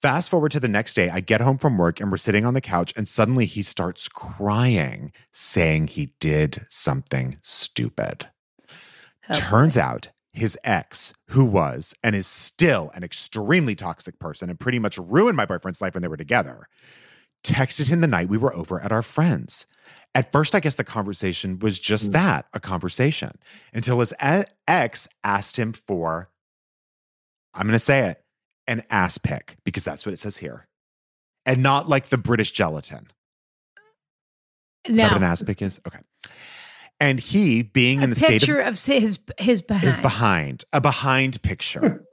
Fast forward to the next day, I get home from work and we're sitting on the couch, and suddenly he starts crying, saying he did something stupid. Oh, Turns out his ex, who was and is still an extremely toxic person and pretty much ruined my boyfriend's life when they were together, texted him the night we were over at our friends. At first, I guess the conversation was just hmm. that a conversation until his ex asked him for, I'm going to say it, an ass pic, because that's what it says here. And not like the British gelatin. Is that what an ass pic is? Okay. And he, being A in the state of picture of, his his behind. is behind a behind picture.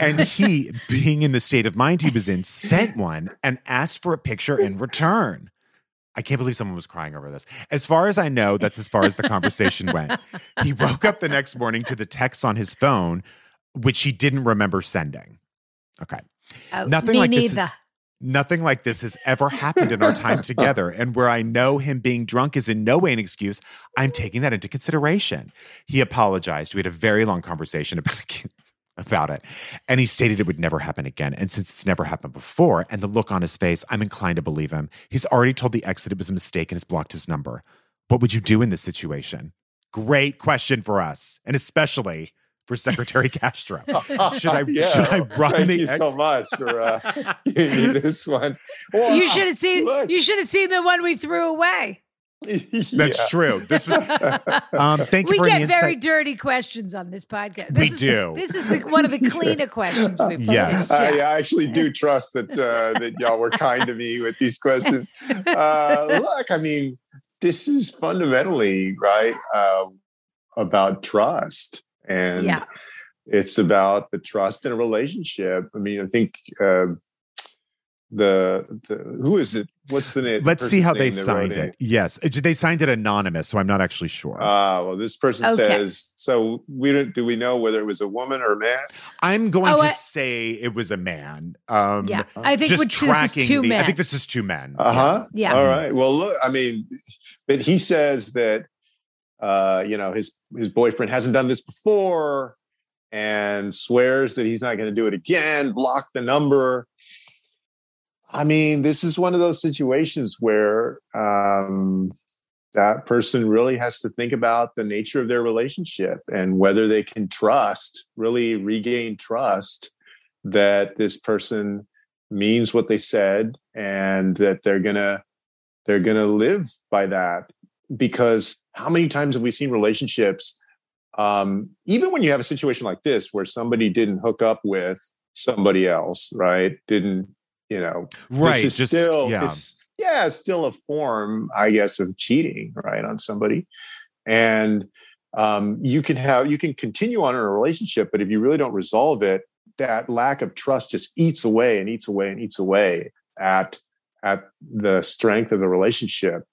and he, being in the state of mind he was in, sent one and asked for a picture in return. I can't believe someone was crying over this. As far as I know, that's as far as the conversation went. He woke up the next morning to the text on his phone, which he didn't remember sending. Okay. Oh, Nothing like this is- neither. Nothing like this has ever happened in our time together. [laughs] And where I know him being drunk is in no way an excuse, I'm taking that into consideration. He apologized. We had a very long conversation about, [laughs] about it. And he stated it would never happen again. And since it's never happened before, and the look on his face, I'm inclined to believe him. He's already told the ex that it was a mistake and has blocked his number. What would you do in this situation? Great question for us, and especially for Secretary [laughs] Castro. [laughs] Should I- should I run Thank the you ex- so much for uh, [laughs] this one. Well, You uh, should have seen. look. You should have seen the one we threw away. That's Yeah. true. This was um, thank you we for get the very dirty questions on this podcast. We This is, do. This is the, one of the cleaner questions we've Yes. received. I, I actually do trust that uh, that y'all were kind to me with these questions. Uh, look, I mean, this is fundamentally right um, about trust, and Yeah. it's about the trust in a relationship. I mean, I think uh, the the who is it? What's the name? Let's see how they signed wrote it. Yes, they signed it anonymous, so I'm not actually sure. Ah, well, this person Okay. says. So we don't. Do we know whether it was a woman or a man? I'm going Oh, to I- say it was a man. Um, yeah. I think just which this is tracking two the. men. I think this is two men. Uh huh. Yeah. All right. Well, look. I mean, but he says that uh, you know his his boyfriend hasn't done this before, and swears that he's not going to do it again. Block the number. I mean, this is one of those situations where um, that person really has to think about the nature of their relationship and whether they can trust, really regain trust that this person means what they said and that they're gonna they're gonna live by that. Because how many times have we seen relationships? Um, even when you have a situation like this where somebody didn't hook up with somebody else, right? Didn't you know? right. this is Just still yeah. yeah, still a form, I guess, of cheating, right, on somebody. and um, you can have you can continue on in a relationship, but if you really don't resolve it, that lack of trust just eats away and eats away and eats away at at the strength of the relationship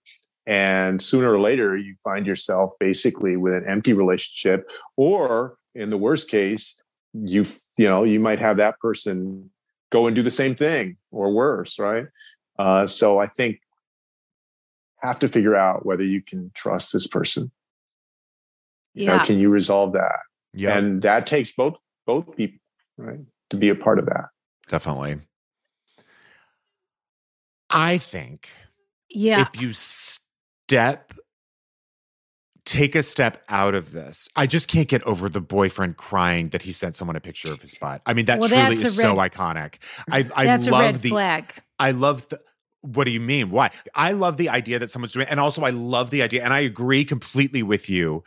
and sooner or later you find yourself basically with an empty relationship or in the worst case you you know you might have that person go and do the same thing or worse right uh, so i think have to figure out whether you can trust this person you Yeah. know, can you resolve that Yeah, and that takes both both people right to be a part of that definitely. I think Yeah. if you step take a step out of this. I just can't get over the boyfriend crying that he sent someone a picture of his butt. I mean that Well, truly is so iconic. I i love red the flag. i love the what do you mean? Why? I love the idea that someone's doing and also i love the idea and i agree completely with you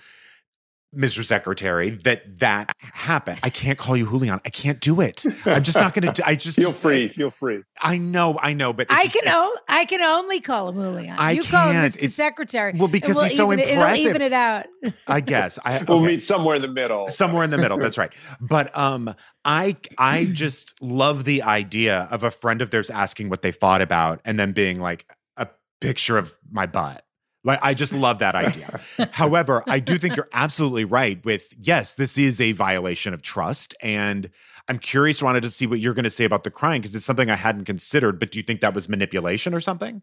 Mr. Secretary, that that happened. I can't call you Julian. I can't do it. I'm just not going to. I just [laughs] feel free feel free I know, I know, but I just- can o- I can only call him Julian. I you call him can't. Mr. It's- Secretary. well, because we'll he's so even impressive. It'll even it out. I guess. I, [laughs] we'll meet somewhere in the middle somewhere in the middle [laughs] that's right but um i i just love the idea of a friend of theirs asking what they thought about and then being like a picture of my butt like i just love that idea [laughs] however i do think you're absolutely right with yes this is a violation of trust and i'm curious wanted to see what you're going to say about the crying because it's something i hadn't considered but do you think that was manipulation or something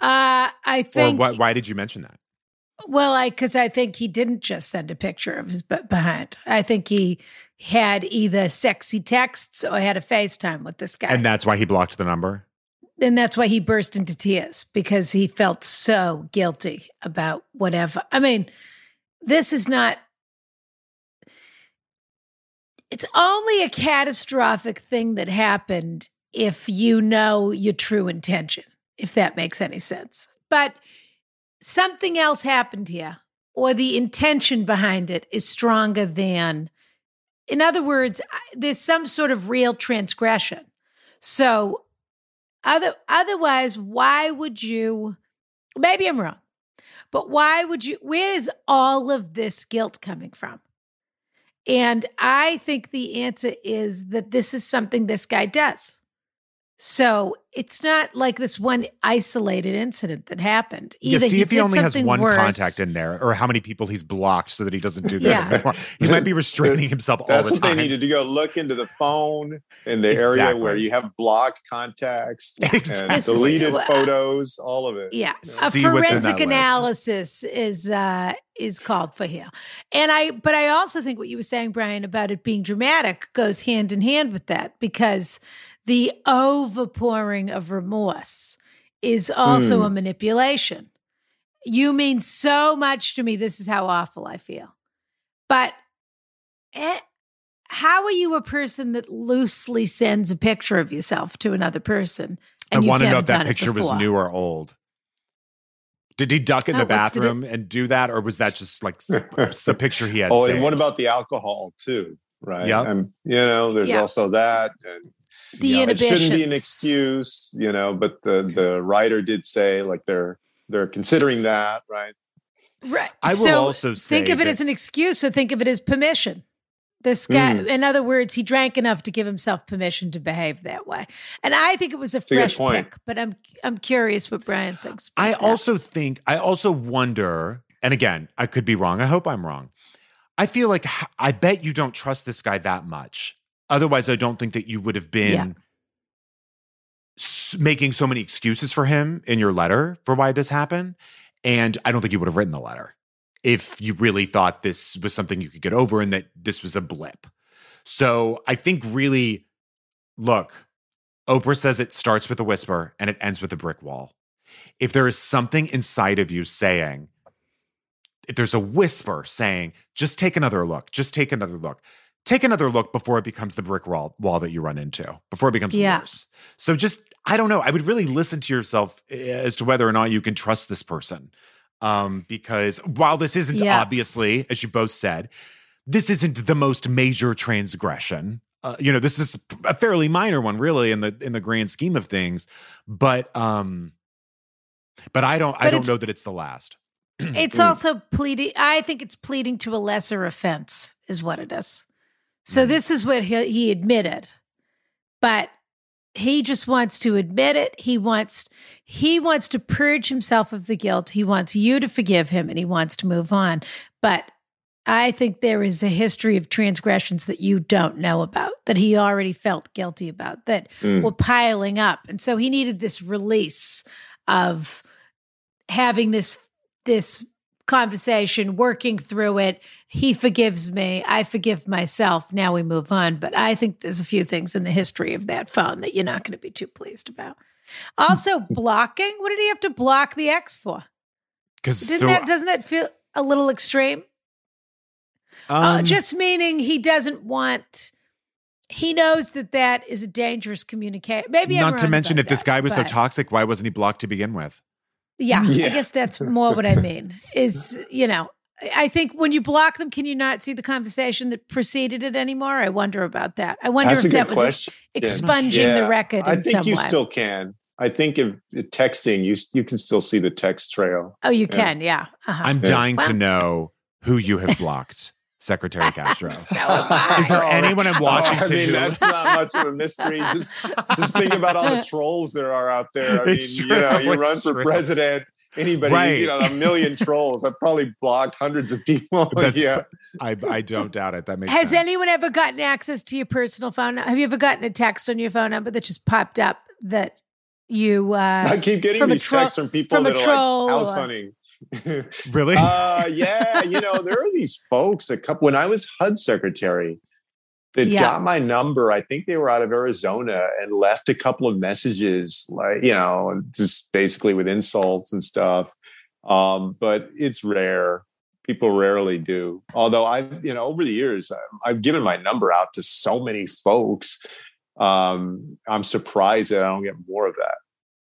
Uh, I or think. why, why did you mention that Well, I because I think he didn't just send a picture of his butt behind. I think he had either sexy texts or had a FaceTime with this guy, and that's why he blocked the number and that's why he burst into tears because he felt so guilty about whatever. I mean, this is not. It's only a catastrophic thing that happened if you know your true intention, if that makes any sense. But something else happened here, or the intention behind it is stronger than. In other words, there's some sort of real transgression. So, other otherwise, why would you? Maybe I'm wrong, but why would you? Where is all of this guilt coming from? And I think the answer is that this is something this guy does. So it's not like this one isolated incident that happened. Yeah, Either see if he only has one worse- contact in there, or how many people he's blocked, so that he doesn't do this Yeah. anymore. He might be restraining himself all That's the what time. they needed to go look into the phone in the area where you have blocked contacts Exactly. [laughs] and This is- deleted uh, photos, all of it. Yeah, See a what's in that forensic list. analysis is uh, is called for here, and I. But I also think what you were saying, Brian, about it being dramatic goes hand in hand with that because the overpouring of remorse is also Mm. a manipulation. You mean so much to me. This is how awful I feel, but. eh, how are you a person that loosely sends a picture of yourself to another person? I want to know if that picture was new or old. Did he duck in Oh, the what's the di- bathroom and do that, or was that just like [laughs] the picture he had? Oh, and what about the alcohol too? Right. Yeah. And you know, there's Yeah. also that. And The Yeah. it shouldn't be an excuse, you know, but the the writer did say like they're they're considering that, right? Right. I will so also think say of it as an excuse or think of it as permission. This guy, Mm. in other words, he drank enough to give himself permission to behave that way. And I think it was a a good fresh point. pick, but I'm I'm curious what Brian thinks. I that. also think, I also wonder, and again, I could be wrong. I hope I'm wrong. I feel like i bet you don't trust this guy that much. Otherwise, I don't think that you would have been Yeah. s- making so many excuses for him in your letter for why this happened. And I don't think you would have written the letter if you really thought this was something you could get over and that this was a blip. So I think really, look, Oprah says it starts with a whisper and it ends with a brick wall. If there is something inside of you saying, if there's a whisper saying, just take another look, just take another look, take another look before it becomes the brick wall, wall that you run into, before it becomes Yeah. worse. So just, I don't know. I would really listen to yourself eh, as to whether or not you can trust this person. Um, because while this isn't Yeah. obviously, as you both said, this isn't the most major transgression. Uh, you know, this is a fairly minor one, really, in the in the grand scheme of things. But um, but I don't I don't know that it's the last. It's [clears throat] also pleading. I think it's pleading to a lesser offense, is what it is. So Mm. this is what he, he admitted, but he just wants to admit it. He wants he wants to purge himself of the guilt. He wants you to forgive him, and he wants to move on. But I think there is a history of transgressions that you don't know about that he already felt guilty about that Mm. were piling up, and so he needed this release of having this this conversation, working through it. He forgives me. I forgive myself. Now we move on. But I think there's a few things in the history of that phone that you're not going to be too pleased about. Also, [laughs] blocking. What did he have to block the ex for? Because so that doesn't that feel a little extreme? uh, um, just meaning he doesn't want. He knows that that is a dangerous communication. Maybe not to mention if this guy was so toxic, why wasn't he blocked to begin with? Yeah, Yeah. I guess that's [laughs] more what I mean. Is you know, I think when you block them, can you not see the conversation that preceded it anymore? I wonder about that. I wonder That's if good that was question. expunging the record I in think some you way. still can. I think if if texting, you you can still see the text trail. oh, you Yeah. can, yeah. Uh-huh. I'm Yeah. dying to know who you have blocked, Secretary [laughs] Castro. so. Is there anyone in Oh, Washington I mean, who- that's [laughs] not much of a mystery. Just just think about all the [laughs] trolls there are out there. I It's mean, you know, you it's run for true. president. Anybody, Right. you know, a million trolls. I've probably blocked hundreds of people. That's- yeah. I, I don't doubt it. That makes Has sense. anyone ever gotten access to your personal phone? Have you ever gotten a text on your phone number that just popped up that you uh I keep getting from a these tro- texts from people from a that are troll like house or- hunting. [laughs] really? uh, yeah, you know, there are these [laughs] folks. A couple when I was HUD secretary that Yeah. got my number. I think they were out of Arizona and left a couple of messages, like you know, just basically with insults and stuff. Um, but it's rare. People rarely do. Although I, you know, over the years, I've, I've given my number out to so many folks. Um, I'm surprised that I don't get more of that.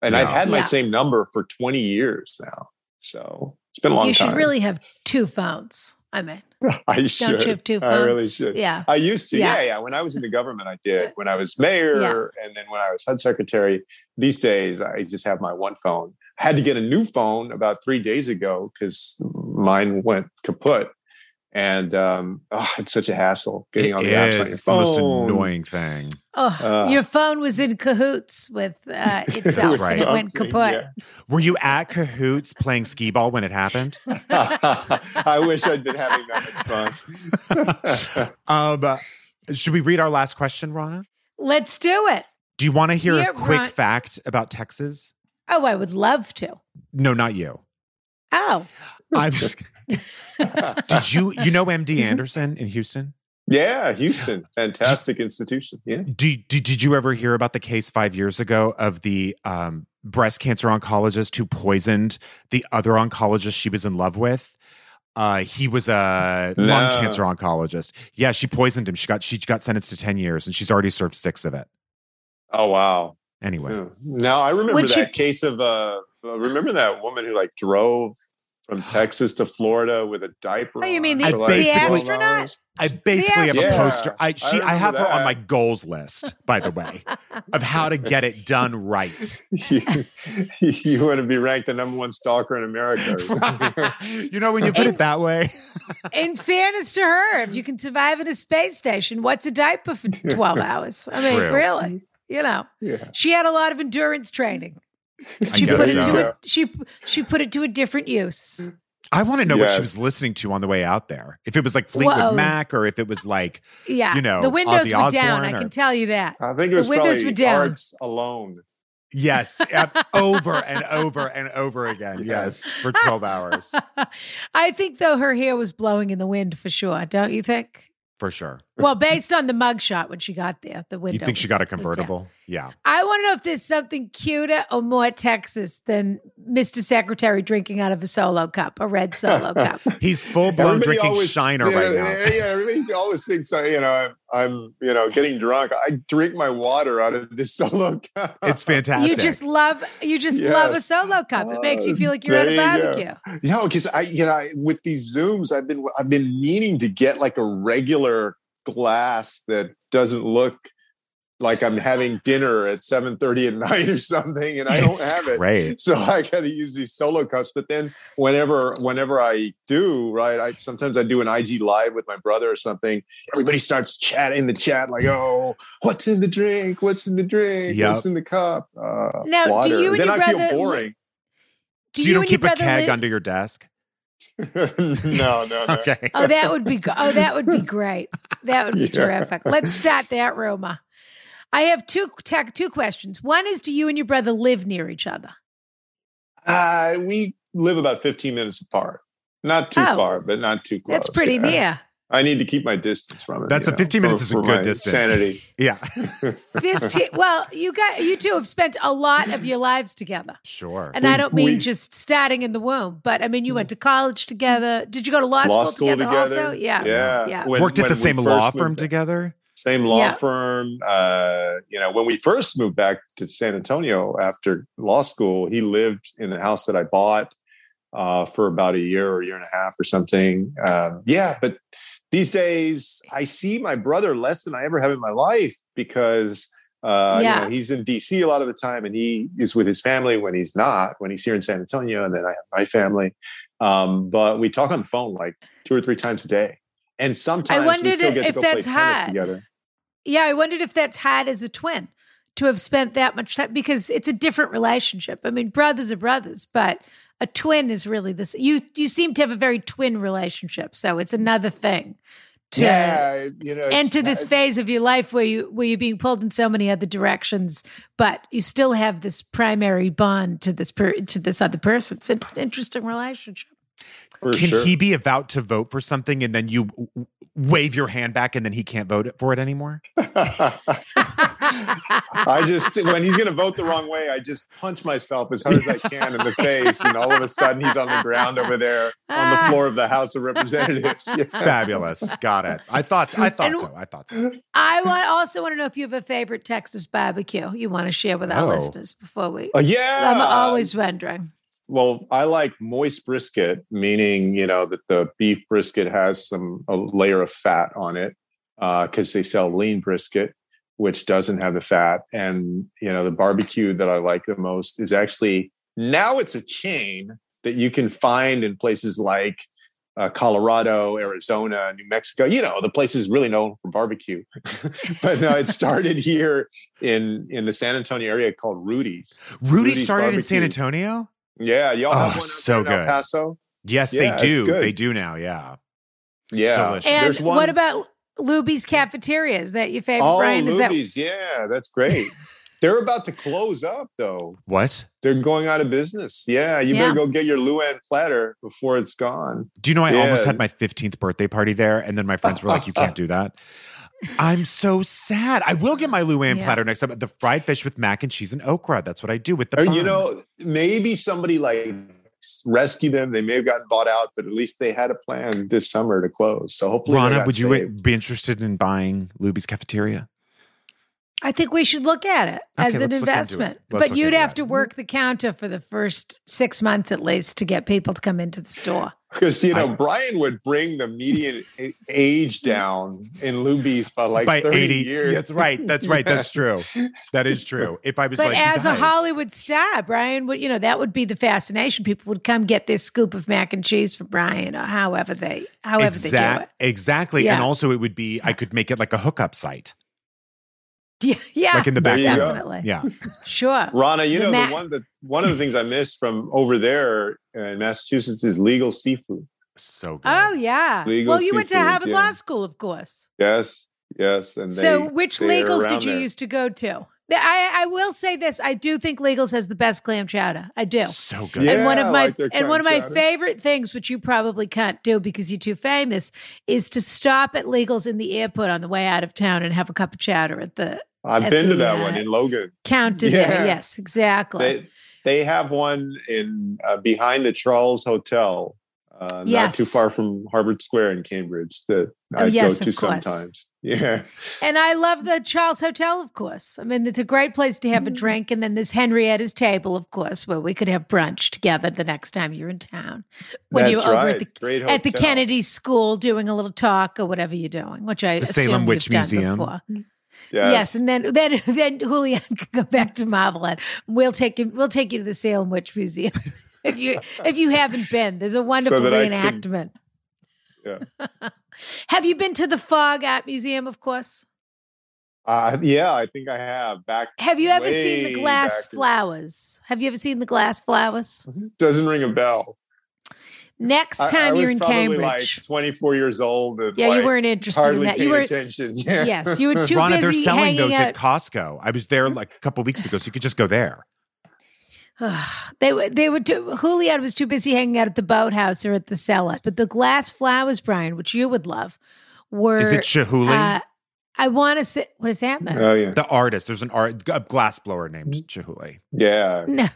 And I've Yeah. had my same number for 20 years now. So it's been a long you time. You should really have two phones. I mean, [laughs] I should. don't you have two phones? I really should. Yeah. I used to. Yeah. Yeah. yeah, When I was in the government, I did. When I was mayor, Yeah. and then when I was HUD secretary. These days, I just have my one phone. I had to get a new phone about three days ago because mine went kaput. And um, oh, it's such a hassle getting on the apps on your It's the most annoying thing. Oh, Uh. your phone was in cahoots with uh, [laughs] itself, right. and it went Something, kaput. Were you at Cahoots playing skee ball when it happened? [laughs] I wish I'd been having that much fun. [laughs] um, should we read our last question, Ronna? Let's do it. Do you want to hear Dear a quick Ron- fact about Texas? Oh, I would love to. No, not you. Oh, I was. Did you you know MD Anderson in Houston? yeah, Houston, [laughs] fantastic institution. Yeah. Do, did did you ever hear about the case five years ago of the um, breast cancer oncologist who poisoned the other oncologist she was in love with? Uh, he was a lung cancer oncologist. Yeah, she poisoned him. She got she got sentenced to ten years, and she's already served six of it. Oh wow. Anyway, Yeah. Now I remember Would that you- case of uh remember that woman who like drove from Texas to Florida with a diaper. Oh, you mean the- for, like, the astronaut? hours? I basically have a poster. I I she I, remember have her on my goals list, by the way, of how to get it done right. [laughs] you, you want to be ranked the number one stalker in America. [laughs] you know when you put it that way. in fairness to her, if you can survive in a space station, what's a diaper for 12 [laughs] hours? I mean, True. really, you know, yeah. she had a lot of endurance training. [laughs] She guess put it so. to a, she she put it to a different use. I want to know what she was listening to on the way out there. If it was like Fleetwood Whoa. Mac or if it was like Yeah, You know, the windows Ozzy were down. Osbourne I can tell you that. I think it The was windows probably were down. arts alone. yes, [laughs] over and over and over again. Yes, for 12 hours [laughs] I think though her hair was blowing in the wind for sure. Don't you think? for sure. Well, based on the mugshot when she got there, the window. You think she got a convertible? Yeah. I want to know if there's something cuter or more Texas than Mr. Secretary drinking out of a solo cup, a red solo [laughs] cup. He's full blown Everybody drinking always- Shiner yeah, right now. Yeah, yeah, everybody [laughs] always thinks, uh, you know, I'm, I'm, you know, getting drunk. I drink my water out of this [laughs] solo cup. It's fantastic. You just love you just love a solo cup. It makes you feel like you're at a there you barbecue. You know, because I, you know, I, with these zooms, I've been, I've been meaning to get like a regular glass that doesn't look like I'm having dinner at [laughs] 7:30 at night or something, and I don't It's have it. great. So I got to use these solo cups. But then whenever whenever I do, right, I sometimes I do an IG live with my brother or something. Everybody starts chatting in the chat like, "Oh, what's in the drink? What's in the drink? Yep. What's in the cup?" Uh, Now, do you and then your I brother feel boring. Do so you, don't keep a brother keg live- under your desk? No, no, no. Okay. Oh, that would be go- oh, that would be great. That would be [laughs] Yeah. terrific. Let's start that Roma. I have two tech, two questions. One is, do you and your brother live near each other? Uh, we live about 15 minutes apart. Not too Oh. far, but not too close. That's pretty yeah. near. I need to keep my distance from it. That's you a 15 for- minutes is a good distance. Sanity. [laughs] Yeah. Fifteen. [laughs] well, you got you two have spent a lot of your lives together, Sure. and I don't mean we- just starting in the womb, but I mean you went to college together. Did you go to law, Law school, school together, together. Also, yeah, Yeah. yeah. When- Worked at the same law firm together? Same law Yeah. firm. Uh, you know, when we first moved back to San Antonio after law school, he lived in the house that I bought uh, for about a year or a year and a half or something. Um, yeah, but these days I see my brother less than I ever have in my life because uh, Yeah. you know, he's in DC a lot of the time and he is with his family when he's not, when he's here in San Antonio, and then I have my family. Um, but we talk on the phone like two or three times a day. And sometimes I wondered still get to if that's together. Yeah, I wondered if that's hard as a twin to have spent that much time because it's a different relationship. I mean, brothers are brothers, but a twin is really this. You you seem to have a very twin relationship, so it's another thing to yeah, you know, it's- enter this I- phase of your life where you where you're being pulled in so many other directions, but you still have this primary bond to this per, to this other person. It's an interesting relationship. for Can sure. he be about to vote for something and then you w- w- wave your hand back and then he can't vote for it anymore? [laughs] I just when he's going to vote the wrong way, I just punch myself as hard as I can in the face, and all of a sudden he's on the ground over there on the floor of the House of Representatives. [laughs] Yeah. Fabulous. Got it. I thought I thought And- so. I thought so. I want also want to know if you have a favorite Texas barbecue you want to share with our Oh. listeners before we. Uh, yeah, I'm always wondering. Well. I like moist brisket, meaning you know that the beef brisket has some a layer of fat on it because they sell lean brisket, which doesn't have the fat. And you know the barbecue that I like the most is actually now it's a chain that you can find in places like uh, Colorado, Arizona, New Mexico. You know the places really known for barbecue. [laughs] but no, it started here in in the San Antonio area called Rudy's. Rudy Rudy's started in San Antonio? Yeah, y'all Oh, have ah, one out so there in El good. Paso. Yes, Yeah, they do. They do now. Yeah. Yeah, Delicious. And one- what about Luby's Cafeteria? Is that your favorite, Oh, Brian? Is that Luby's. Yeah, that's great. [laughs] They're about to close up though. What? They're going out of business. Yeah, you Yeah. better go get your Luann platter before it's gone. Do you know I almost had my 15th birthday party there and then my friends were like, you can't do that? I'm so sad. I will get my Luann Yeah. platter next time. The fried fish with mac and cheese and okra. That's what I do with the Or, you know, maybe somebody like rescue them. They may have gotten bought out, but at least they had a plan this summer to close. So hopefully, they Ronna, got would you be interested in buying Luby's cafeteria? I think we should look at it as an let's look into it. investment. But you'd have that. to work the counter for the first six months at least to get people to come into the store. Because you know I- Brian would bring the median age down in Luby's by like By 30 80 years. That's right. That's right. Yeah. That's true. That is true. If I was But like, as a Hollywood star, Brian would, you know, that would be the fascination. People would come get this scoop of mac and cheese for Brian or however they, however they do it. Exactly. Yeah. And also it would be, I could make it like a hookup site. Yeah, yeah, Like in the There back. you go. definitely. Yeah. Sure. Ronna, you The know, ma- the one that one of the things I miss from over there in Massachusetts is legal seafood. So good. Oh yeah. Legal well, you went to Harvard yeah. Law School, of course. Yes, yes. And so, they- which they're legals did you there. used to go to? I, I will say this: I do think Legals has the best clam chowder. I do. So good. Yeah, and one of my like and one of my chowder. favorite things, which you probably can't do because you're too famous, is to stop at Legals in the airport on the way out of town and have a cup of chowder at the I've at been to that uh, one in Logan. counter [laughs] Yeah. there. Yes, exactly. They they have one in uh, behind the Charles Hotel, uh, Yes. not too far from Harvard Square in Cambridge. That Oh, I yes, go to sometimes. [laughs] Yeah, And I love the Charles Hotel, of course. I mean, it's a great place to Mm. have a drink. And then there's Henrietta's table, of course, where we could have brunch together the next time you're in town. When that's you're over right. at the Great at the. Kennedy School doing a little talk or whatever you're doing, which I The assume Salem you've Witch done Museum. before. Yes. Yes, and then then [laughs] then Julian can go back to Marblehead. We'll take you. We'll take you to the Salem Witch Museum [laughs] if you if you haven't been. There's a wonderful can- reenactment. Yeah. [laughs] Have you been to the Fogg Art Museum? Of course. Uh, yeah, I think I have. Back Have you ever seen the glass back in- flowers? Have you ever seen the glass flowers? Doesn't ring a bell. Next time I, you're in Cambridge. like 24 years old. And yeah, like, you weren't interested in that. You were attention. [laughs] Yeah. yes, you were [laughs] too Ronna, busy they're selling those out. at Costco. I was there like a couple weeks ago, so you could just go there. [sighs] they were they were too, Julian was too busy hanging out at the boathouse or at the cellar. But the glass flowers, Brian, which you would love, were Is it Chihuly? uh, I want to say, what does that mean? Oh yeah, the artist. There's an art a glass blower named Chihuly. yeah. no,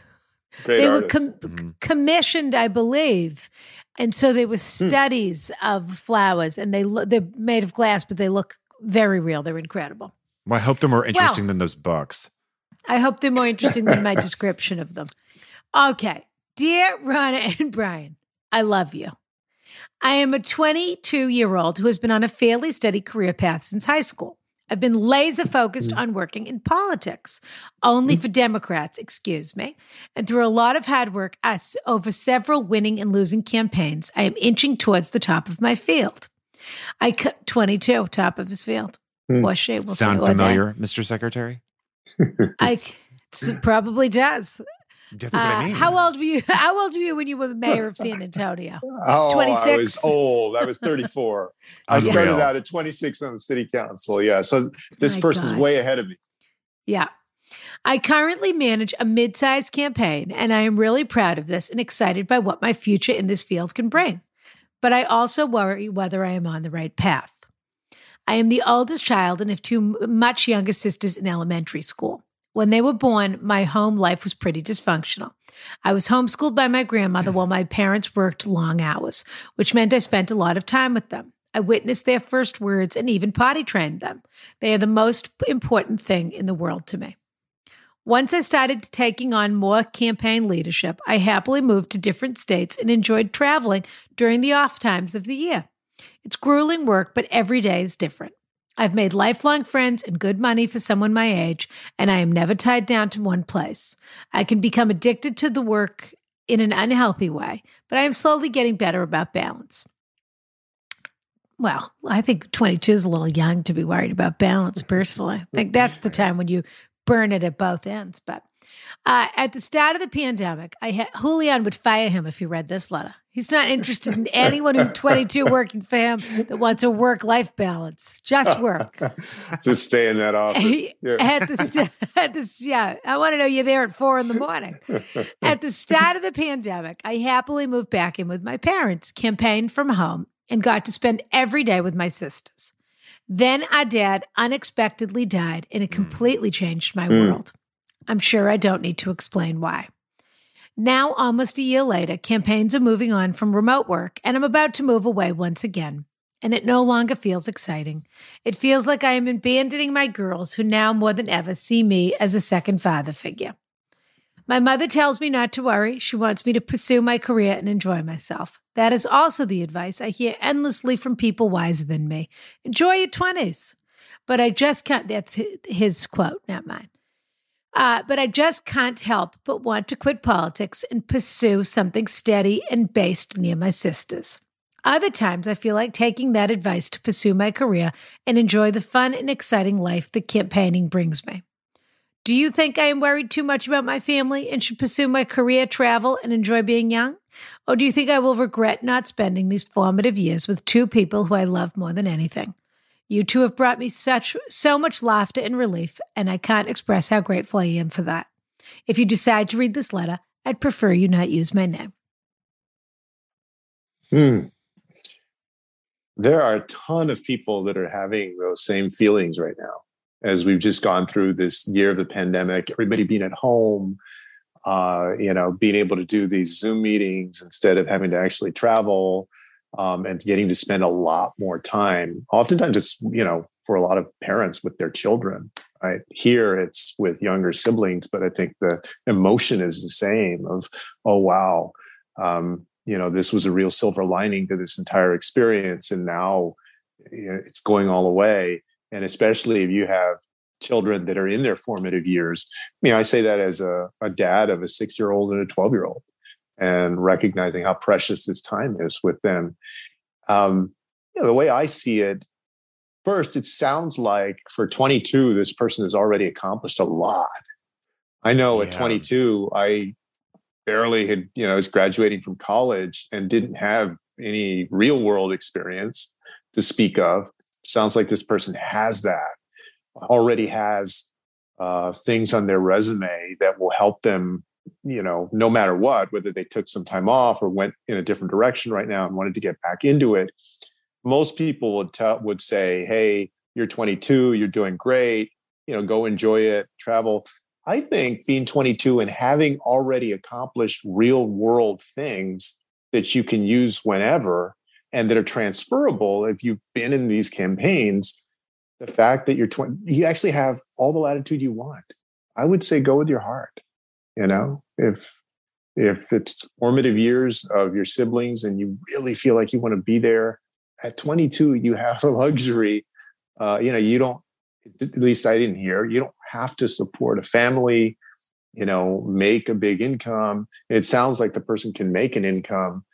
Great they were artist. com- Mhm. commissioned, I believe, and so they were Hmm. studies of flowers, and they lo- they're made of glass, but they look very real. They're incredible. Well, I hope they're more interesting than those books. I hope they're more interesting than my [laughs] description of them. Okay. Dear Ronna [laughs] and Brian, I love you. I am a 22 year old who has been on a fairly steady career path since high school. I've been laser focused on working in politics, only for Democrats, excuse me. And through a lot of hard work, us over several winning and losing campaigns, I am inching towards the top of my field. I cut 22, top of his field. Hmm. Or she will Sound say, or they. familiar, Mr. Secretary? I it probably does. That's what I Uh, mean. How old were you? [laughs] How old were you when you were mayor of San Antonio? [laughs] Oh, I 26? was old. I was 34. [laughs] I Unreal. started out at 26 on the city council. Yeah. So this My person's God. way ahead of me. Yeah. I currently manage a mid sized campaign, and I am really proud of this and excited by what my future in this field can bring. But I also worry whether I am on the right path. I am the oldest child and have two much younger sisters in elementary school. When they were born, my home life was pretty dysfunctional. I was homeschooled by my grandmother while my parents worked long hours, which meant I spent a lot of time with them. I witnessed their first words and even potty trained them. They are the most important thing in the world to me. Once I started taking on more campaign leadership, I happily moved to different states and enjoyed traveling during the off times of the year. It's grueling work, but every day is different. I've made lifelong friends and good money for someone my age, and I am never tied down to one place. I can become addicted to the work in an unhealthy way, but I am slowly getting better about balance. Well, I think 22 is a little young to be worried about balance, personally. I think that's the time when you burn it at both ends. But uh, at the start of the pandemic, I had Julian would fire him if he read this letter. He's not interested in anyone who's 22 working for him that wants a work life balance, just work. [laughs] Just stay in that office. Yeah. At the st- [laughs] at the yeah, I want to know you're there at four in the morning. At the start of the pandemic, I happily moved back in with my parents, campaigned from home, and got to spend every day with my sisters. Then our dad unexpectedly died, and it completely changed my Mm. world. I'm sure I don't need to explain why. Now, almost a year later, campaigns are moving on from remote work, and I'm about to move away once again. And it no longer feels exciting. It feels like I am abandoning my girls, who now more than ever see me as a second father figure. My mother tells me not to worry. She wants me to pursue my career and enjoy myself. That is also the advice I hear endlessly from people wiser than me. Enjoy your 20s. But I just can't, that's his quote, not mine. Uh, but I just can't help but want to quit politics and pursue something steady and based near my sisters. Other times, I feel like taking that advice to pursue my career and enjoy the fun and exciting life that campaigning brings me. Do you think I am worried too much about my family and should pursue my career, travel, and enjoy being young? Or do you think I will regret not spending these formative years with two people who I love more than anything? You two have brought me such so much laughter and relief, and I can't express how grateful I am for that. If you decide to read this letter, I'd prefer you not use my name. Hmm. There are a ton of people that are having those same feelings right now as we've just gone through this year of the pandemic, everybody being at home, uh, you know, being able to do these Zoom meetings instead of having to actually travel um, and getting to spend a lot more time. Oftentimes, it's, you know, for a lot of parents with their children, right? Here it's with younger siblings, but I think the emotion is the same of, oh, wow. Um, you know, this was a real silver lining to this entire experience. And now you know, it's going all away and especially if you have children that are in their formative years. I mean, I say that as a, a dad of a six year old and a 12 year old and recognizing how precious this time is with them. Um, you know, the way I see it, first, it sounds like for 22, this person has already accomplished a lot. I know yeah. at 22, I barely had, you know, I was graduating from college and didn't have any real world experience to speak of. Sounds like this person has that, already has uh, things on their resume that will help them, you know, no matter what, whether they took some time off or went in a different direction right now and wanted to get back into it. Most people would tell would say, "Hey, you're 22, you're doing great. You know, go enjoy it, travel." I think being 22 and having already accomplished real world things that you can use whenever and that are transferable if you've been in these campaigns the fact that you're 20 you actually have all the latitude you want i would say go with your heart you know if if it's formative years of your siblings and you really feel like you want to be there at 22 you have the luxury uh, you know you don't at least i didn't hear you don't have to support a family you know make a big income. It sounds like the person can make an income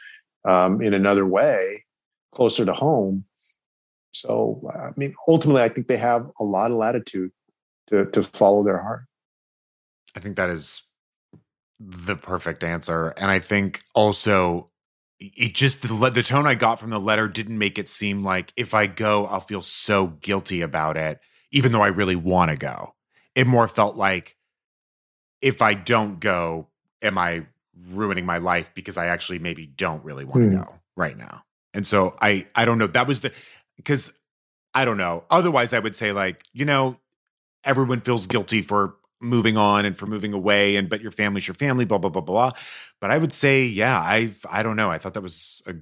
um, in another way closer to home. So i mean ultimately i think they have a lot of latitude to, to follow their heart. I think that is the perfect answer and i think also it just the, the tone i got from the letter didn't make it seem like if i go i'll feel so guilty about it even though i really want to go it more felt like if I don't go, am I ruining my life because I actually maybe don't really want to mm. go right now? And so I I don't know. That was the because I don't know. Otherwise, I would say like you know everyone feels guilty for moving on and for moving away and but your family's your family blah blah blah blah. But i would say yeah i i don't know. I thought that was a,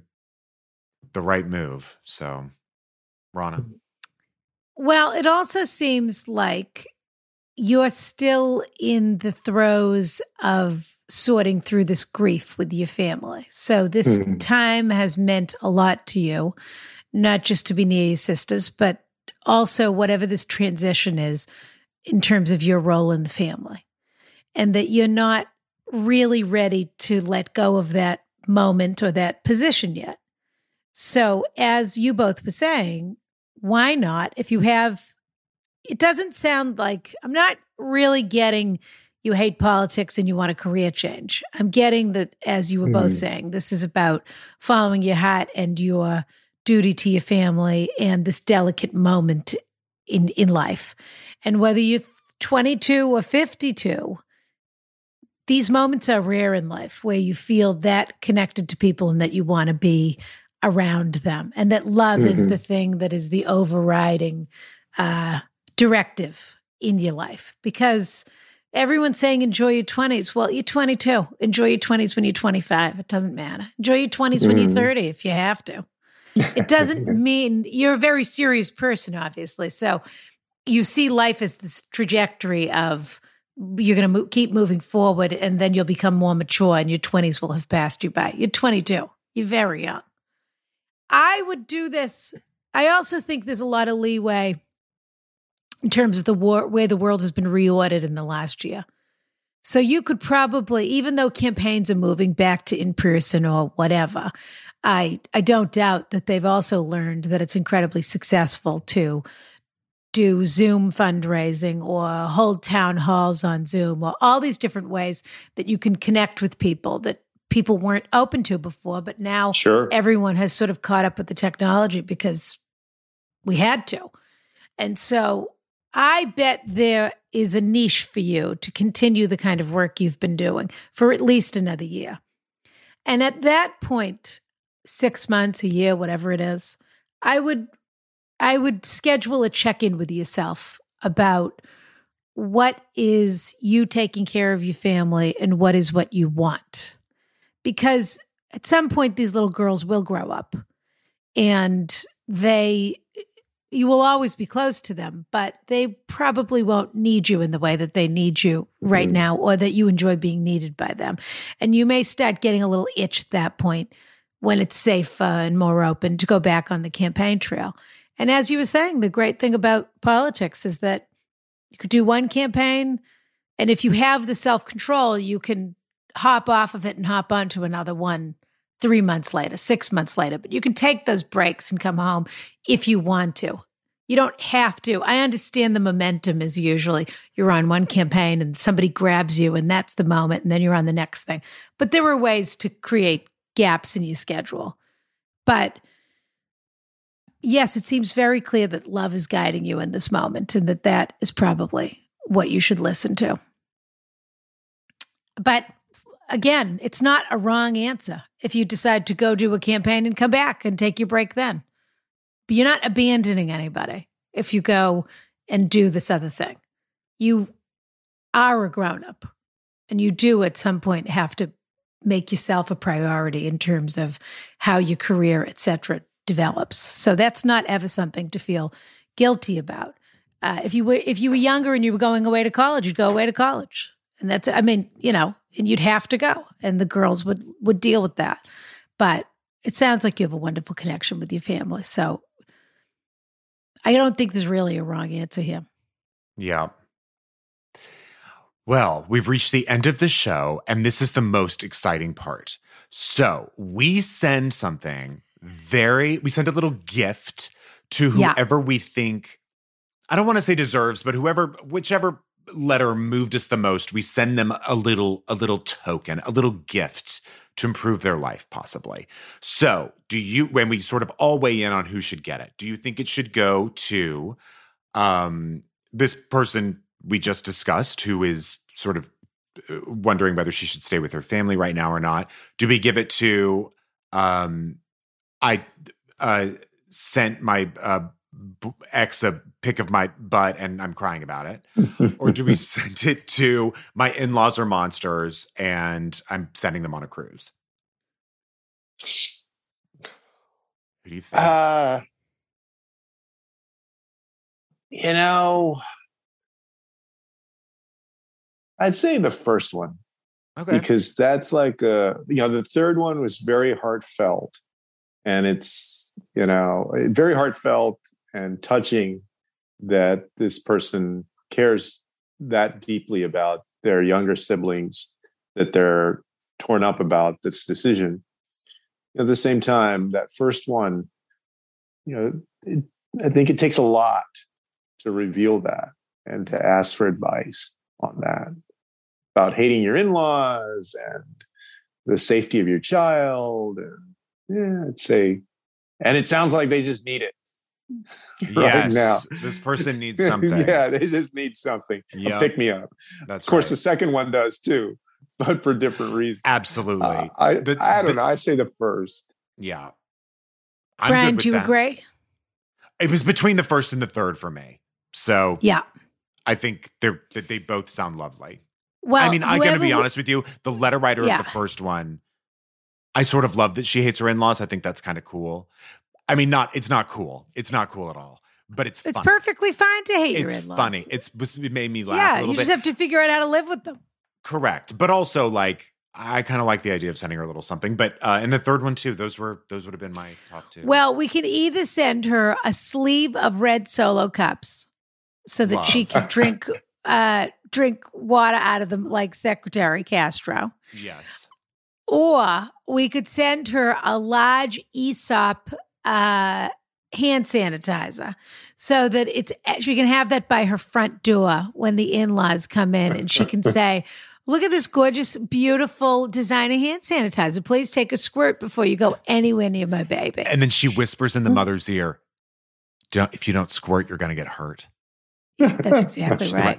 the right move. So Ronna. Well it also seems like you're still in the throes of sorting through this grief with your family. So this mm-hmm. time has meant a lot to you, not just to be near your sisters, but also whatever this transition is in terms of your role in the family. And that you're not really ready to let go of that moment or that position yet. So, as you both were saying, why not? If you have it doesn't sound like I'm not really getting you hate politics and you want a career change. I'm getting that, as you were mm-hmm. both saying, this is about following your hat and your duty to your family and this delicate moment in in life. And whether you're 22 or 52, these moments are rare in life where you feel that connected to people and that you want to be around them and that love mm-hmm. is the thing that is the overriding uh, directive in your life because everyone's saying enjoy your 20s. Well, you're 22. Enjoy your 20s when you're 25. It doesn't matter. Enjoy your 20s mm. when you're mm. 30 if you have to. It [laughs] doesn't mean you're a very serious person, obviously. So you see life as this trajectory of you're going to mo- keep moving forward and then you'll become more mature and your 20s will have passed you by. You're 22. You're very young. I would do this. I also think there's a lot of leeway in terms of the war, way the world has been reordered in the last year. So you could probably, even though campaigns are moving back to in person or whatever, I I don't doubt that they've also learned that it's incredibly successful to do Zoom fundraising or hold town halls on Zoom or all these different ways that you can connect with people that people weren't open to before, but now sure. everyone has sort of caught up with the technology because we had to. And so I bet there is a niche for you to continue the kind of work you've been doing for at least another year. And at that point, six months, a year, whatever it is, I would I would schedule a check-in with yourself about what is you taking care of your family and what is what you want. Because at some point these little girls will grow up and they you will always be close to them, but they probably won't need you in the way that they need you right mm. now or that you enjoy being needed by them. And you may start getting a little itch at that point when it's safe uh, and more open to go back on the campaign trail. And as you were saying, the great thing about politics is that You could do one campaign, and if you have the self control, you can hop off of it and hop onto another one three months later, six months later. But you can take those breaks and come home if you want to. You don't have to. I understand the momentum is usually you're on one campaign and somebody grabs you, and that's the moment, and then you're on the next thing. But there are ways to create gaps in your schedule. But yes, it seems very clear that love is guiding you in this moment and that that is probably what you should listen to. But again, it's not a wrong answer if you decide to go do a campaign and come back and take your break then. But you're not abandoning anybody if you go and do this other thing. You are a grown up and you do at some point have to make yourself a priority in terms of how your career, et cetera, develops. So that's not ever something to feel guilty about. Uh, if you were if you were younger and you were going away to college, you'd go away to college, and that's I mean you know, and you'd have to go, and the girls would would deal with that. But it sounds like you have a wonderful connection with your family, so I don't think there's really a wrong answer here. Yeah. Well, we've reached the end of the show, and this is the most exciting part. So we send something very, we send a little gift to Yeah. whoever we think, I don't want to say deserves, but whoever, whichever letter moved us the most, we send them a little, a little token, a little gift to improve their life, possibly. So, do you, when we sort of all weigh in on who should get it, do you think it should go to um, this person we just discussed, who is sort of uh, wondering whether she should stay with her family right now or not? Do we give it to, um, I uh, sent my uh, b- ex a pic of my butt and I'm crying about it? or do we [laughs] send it to my in laws are monsters and I'm sending them on a cruise? Who do you think? Uh, you know, I'd say the first one okay. because that's like uh you know the third one was very heartfelt and it's you know very heartfelt and touching that this person cares that deeply about their younger siblings that they're torn up about this decision. At the same time that first one you know it, i think it takes a lot to reveal that and to ask for advice on that. About hating your in-laws and the safety of your child and yeah i'd say and it sounds like they just need it [laughs] right yes, now this person needs [laughs] something. yeah they just need something Yep. pick me up That's of course right. the second one does too [laughs] but for different reasons absolutely. Uh, I, The- I don't the- know i say the first yeah. I'm Brian, do you that. agree? It was between the first and the third for me. So Yeah. I think they're that they both sound lovely. Well, I mean, I'm going to be honest with you. The letter writer Yeah. of the first one, I sort of love that she hates her in-laws. I think that's kind of cool. I mean, not it's not cool. It's not cool at all. But it's It's funny. perfectly fine to hate your It's in-laws. funny. It's it made me laugh a yeah, you bit. just have to figure out how to live with them. Correct, but also like I kind of like the idea of sending her a little something. But uh, and the third one too. Those were those would have been my top two. Well, we can either send her a sleeve of red solo cups so that she can drink [laughs] uh drink water out of them like Secretary Castro. yes, Or we could send her a large Aesop uh, hand sanitizer so that it's she can have that by her front door when the in-laws come in and she can [laughs] say, Look at this gorgeous, beautiful designer hand sanitizer. Please take a squirt before you go anywhere near my baby. and then she whispers in the mother's ear, don't, "If you don't squirt, you're going to get hurt." That's [laughs] exactly She right.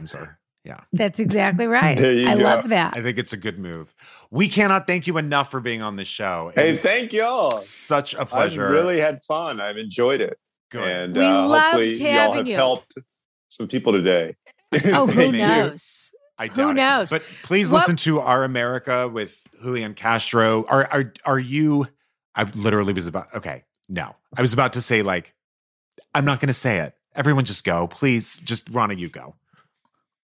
Threatens her. Yeah, That's exactly [laughs] right. There you I go. love that. I think it's a good move. We cannot thank you enough for being on the show. It Hey, thank y'all. Such a i've pleasure. really had fun i've enjoyed it good. and We uh, hopefully y'all having have you. helped some people today Oh, [laughs] who Thank you. knows? I Who doubt it. knows? But please What- listen to Our America with Julian Castro. Are are are you? I literally was about. Okay, no, I was about to say like, I'm not going to say it. Everyone, just go, please. Just Ronna, you go.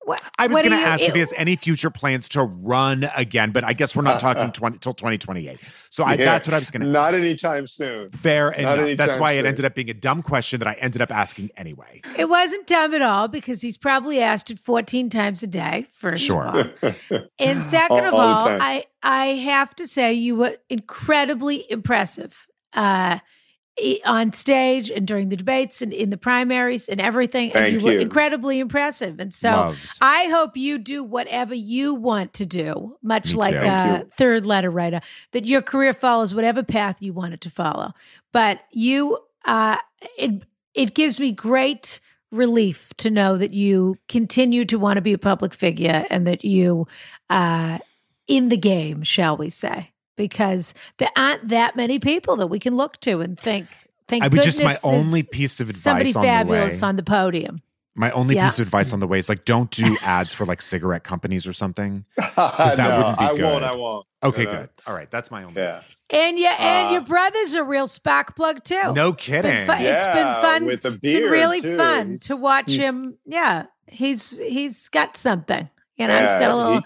What, I was going do to you- ask if he has any future plans to run again, but I guess we're not talking 20, till 2028. So I, Yeah, that's what I was going to Not anytime soon. Fair not enough. That's anytime why it ended up being a dumb question that I ended up asking anyway. It wasn't dumb at all because he's probably asked it 14 times a day, first Sure. [laughs] of all. And second All- of all all. I I have to say you were incredibly impressive uh, i- on stage and during the debates and in the primaries and everything. and Thank you were incredibly impressive. And so Loves. I hope you do whatever you want to do, much Me like. A third letter writer, that your career follows whatever path you want it to follow. But you, uh, it it gives me great relief to know that you continue to want to be a public figure and that you uh in the game, shall we say? Because there aren't that many people that we can look to and think. Thank I would goodness just my only piece of somebody advice on the fabulous way. on the podium. my only Yeah. piece of advice on the way is like don't do ads for like cigarette companies or something. [laughs] Because that wouldn't be I good. won't. I won't. Okay, You know? good. All right, that's my only. Yeah. And yeah, and Uh, your brother's a real spark plug too. No It's been kidding. fun- It's been fun. with a It's been really too. fun He's- to watch him. Yeah, he's he's got something. You know, he's got a little. he-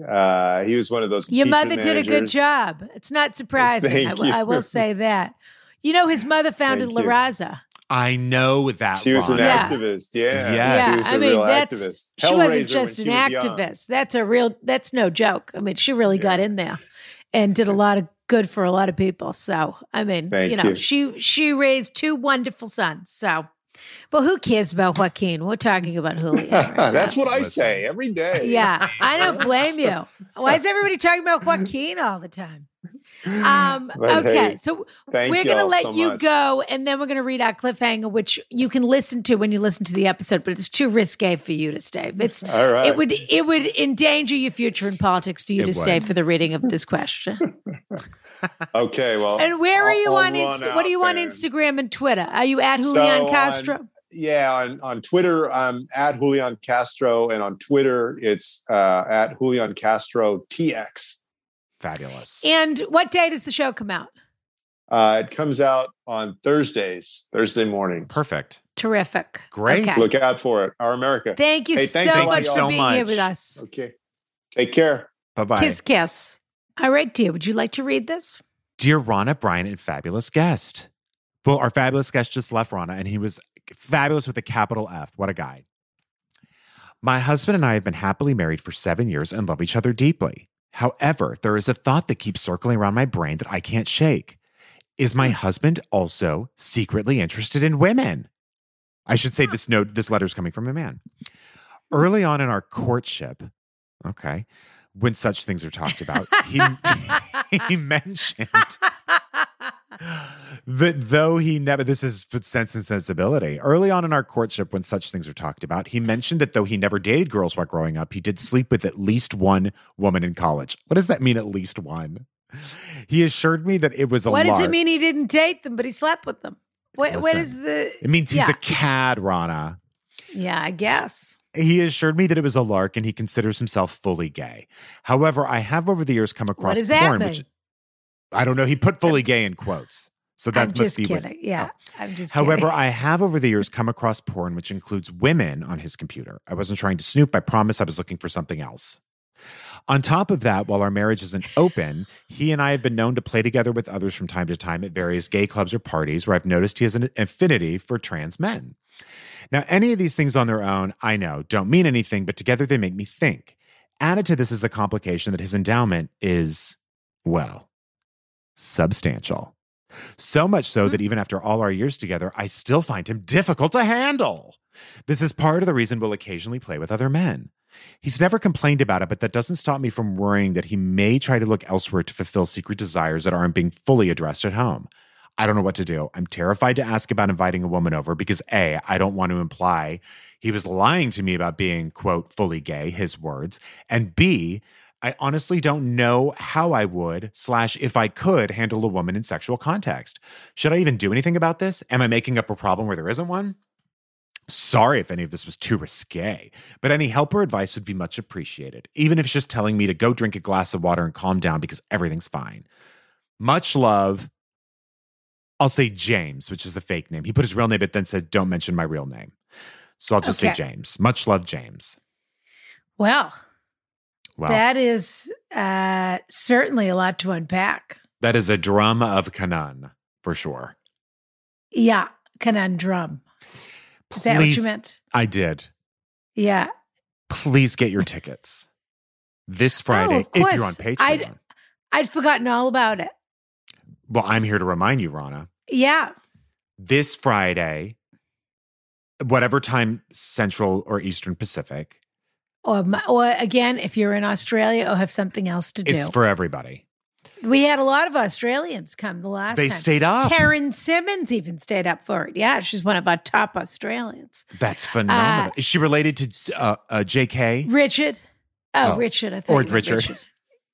Uh, he was one of those. your mother impeachment did a good job. It's not surprising. I, Thank w- I will say [laughs] that. You know, his mother founded Thank La. Raza. I know that. She was an Yeah. activist. Yeah. Yes. She Yeah, was I a mean that's activist. she wasn't just when an was activist. That's a real. That's no joke. I mean, she really got in there and did a lot of good for a lot of people. So I mean, Thank you know, you. she she raised two wonderful sons. So, but who cares about Joaquin? We're talking about [laughs] Julian. right. That's what I Listen. say every day. [laughs] Yeah, I don't blame you. Why is everybody talking about Joaquin all the time? Um, [laughs] But okay, hey, so we're going to let so you much. go, and then we're going to read our cliffhanger, which you can listen to when you listen to the episode. But it's too risque for you to stay. It's All right. it would it would endanger your future in politics for you It to stay for the reading of this question. Okay. Well. and where are I'll- you I'll on Insta- What are out you on. Instagram and Twitter? Are you at Julian So on- Castro? Yeah, on, on Twitter, I'm at Julian Castro, and on Twitter, it's uh, at Julian Castro TX. Fabulous. and what day does the show come out? Uh, it comes out on Thursdays, Thursday mornings. Perfect. Terrific. Great. Okay. Look out for it. Our America. Thank you Hey, so thanks much y'all. for so being here with us. Okay. Take care. Bye bye. Kiss, kiss. All right, dear. Would you like to read this? Dear Ronna, Brian, and fabulous guest. Well, our fabulous guest just left Ronna, and he was fabulous with a capital F. What a guy. My husband and I have been happily married for seven years and love each other deeply. However, there is a thought that keeps circling around my brain that I can't shake. Is my hmm. husband also secretly interested in women? I should say this note, this letter is coming from a man. Hmm. Early on in our courtship, okay, when such things are talked about, he, [laughs] [laughs] he mentioned that though he never this is for sense and sensibility early on in our courtship when such things are talked about he mentioned that though he never dated girls while growing up he did sleep with at least one woman in college what does that mean at least one he assured me that it was a what does it mean he didn't date them, but he slept with them? What, what is Listen, the. it means he's yeah. a cad Ronna Yeah, I guess. He assured me that it was a lark and he considers himself fully gay however i have over the years come across porn mean? which i don't know he put fully gay in quotes so that I'm must be what- kidding. yeah, oh. I'm just However, kidding. I [laughs] have over the years come across porn which includes women on his computer. I wasn't trying to snoop. I promise I was looking for something else. On top of that, while our marriage isn't open, he and I have been known to play together with others from time to time at various gay clubs or parties where I've noticed he has an affinity for trans men. Now, any of these things on their own, I know, don't mean anything, but together they make me think. Added to this is the complication that his endowment is, well, substantial. So much so that hmm. even after all our years together, I still find him difficult to handle. This is part of the reason we'll occasionally play with other men. He's never complained about it, but that doesn't stop me from worrying that he may try to look elsewhere to fulfill secret desires that aren't being fully addressed at home. I don't know what to do. I'm terrified to ask about inviting a woman over because A, I don't want to imply he was lying to me about being, quote, fully gay, his words. And B, I honestly don't know how I would, slash, if I could handle a woman in sexual context. Should I even do anything about this? Am I making up a problem where there isn't one? Sorry if any of this was too risque, but any help or advice would be much appreciated, even if it's just telling me to go drink a glass of water and calm down because everything's fine. Much love. I'll say James, which is the fake name. He put his real name, but then said, don't mention my real name. So I'll just Okay. say James. Much love, James. Well, Wow. that is uh, certainly a lot to unpack. that is a drum of Canaan for sure. Yeah, conundrum. Is that what you meant? I did. Yeah. Please get your tickets this Friday Oh, if you're on. Patreon. I'd- I'd forgotten all about it. well, I'm here to remind you, Ronna. Yeah. This Friday, whatever time Central or Eastern Pacific, Or, or again, if you're in Australia or have something else to do. it's for everybody. we had a lot of Australians come the last They time. stayed up. Karen Simmons even stayed up for it. Yeah, she's one of our top Australians. That's phenomenal. Is she related to uh, uh, JK? Richard. Oh, Oh. Richard. I thought Or meant Richard.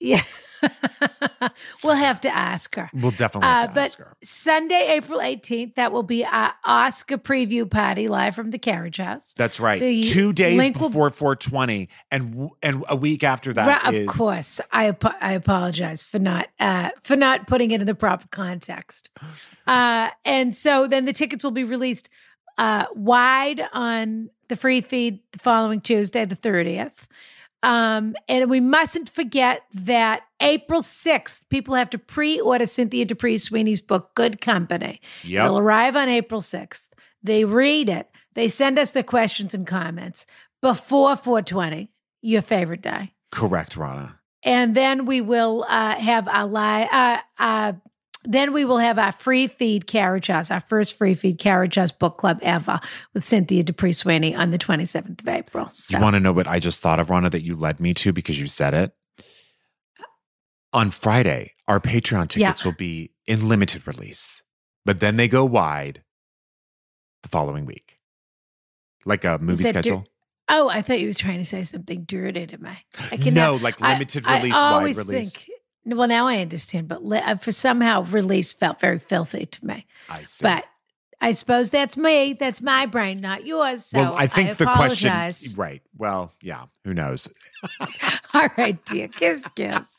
Yeah. [laughs] we'll have to ask her. We'll definitely Uh, to but ask her. Sunday, April 18th, that will be our Oscar preview party live from the Carriage House. That's right. the Two days before 420, and and a week after that Right, is of course, I I apologize for not uh, for not putting it in the proper context. [sighs] Uh, and so then the tickets will be released uh, wide on the free feed the following Tuesday, the thirtieth. Um, and we mustn't forget that April 6th, people have to pre order Cynthia D'Aprix Sweeney's book, Good Company. Yep. It'll arrive on April 6th. They read it, they send us their questions and comments before 420, your favorite day. correct, Ronna. And then we will uh, have our live. Uh, uh, then we will have our free feed carriage house, our first free feed carriage house book club ever with Cynthia D'Aprix Sweeney on the 27th of April. So, You want to know what I just thought of, Ronna, that you led me to because you said it? On Friday, our Patreon Yeah. tickets will be in limited release, but then they go wide the following week, like a movie dir- schedule. oh, I thought you was trying to say something dirty to me. I can no, like limited I release, wide always release. Think, well, now I understand, but li- uh, for somehow release felt very filthy to me. I see. But I suppose that's me. That's my brain, not yours. So well, I think the question, right? Well, yeah, who knows? [laughs] All right, dear. Kiss, kiss.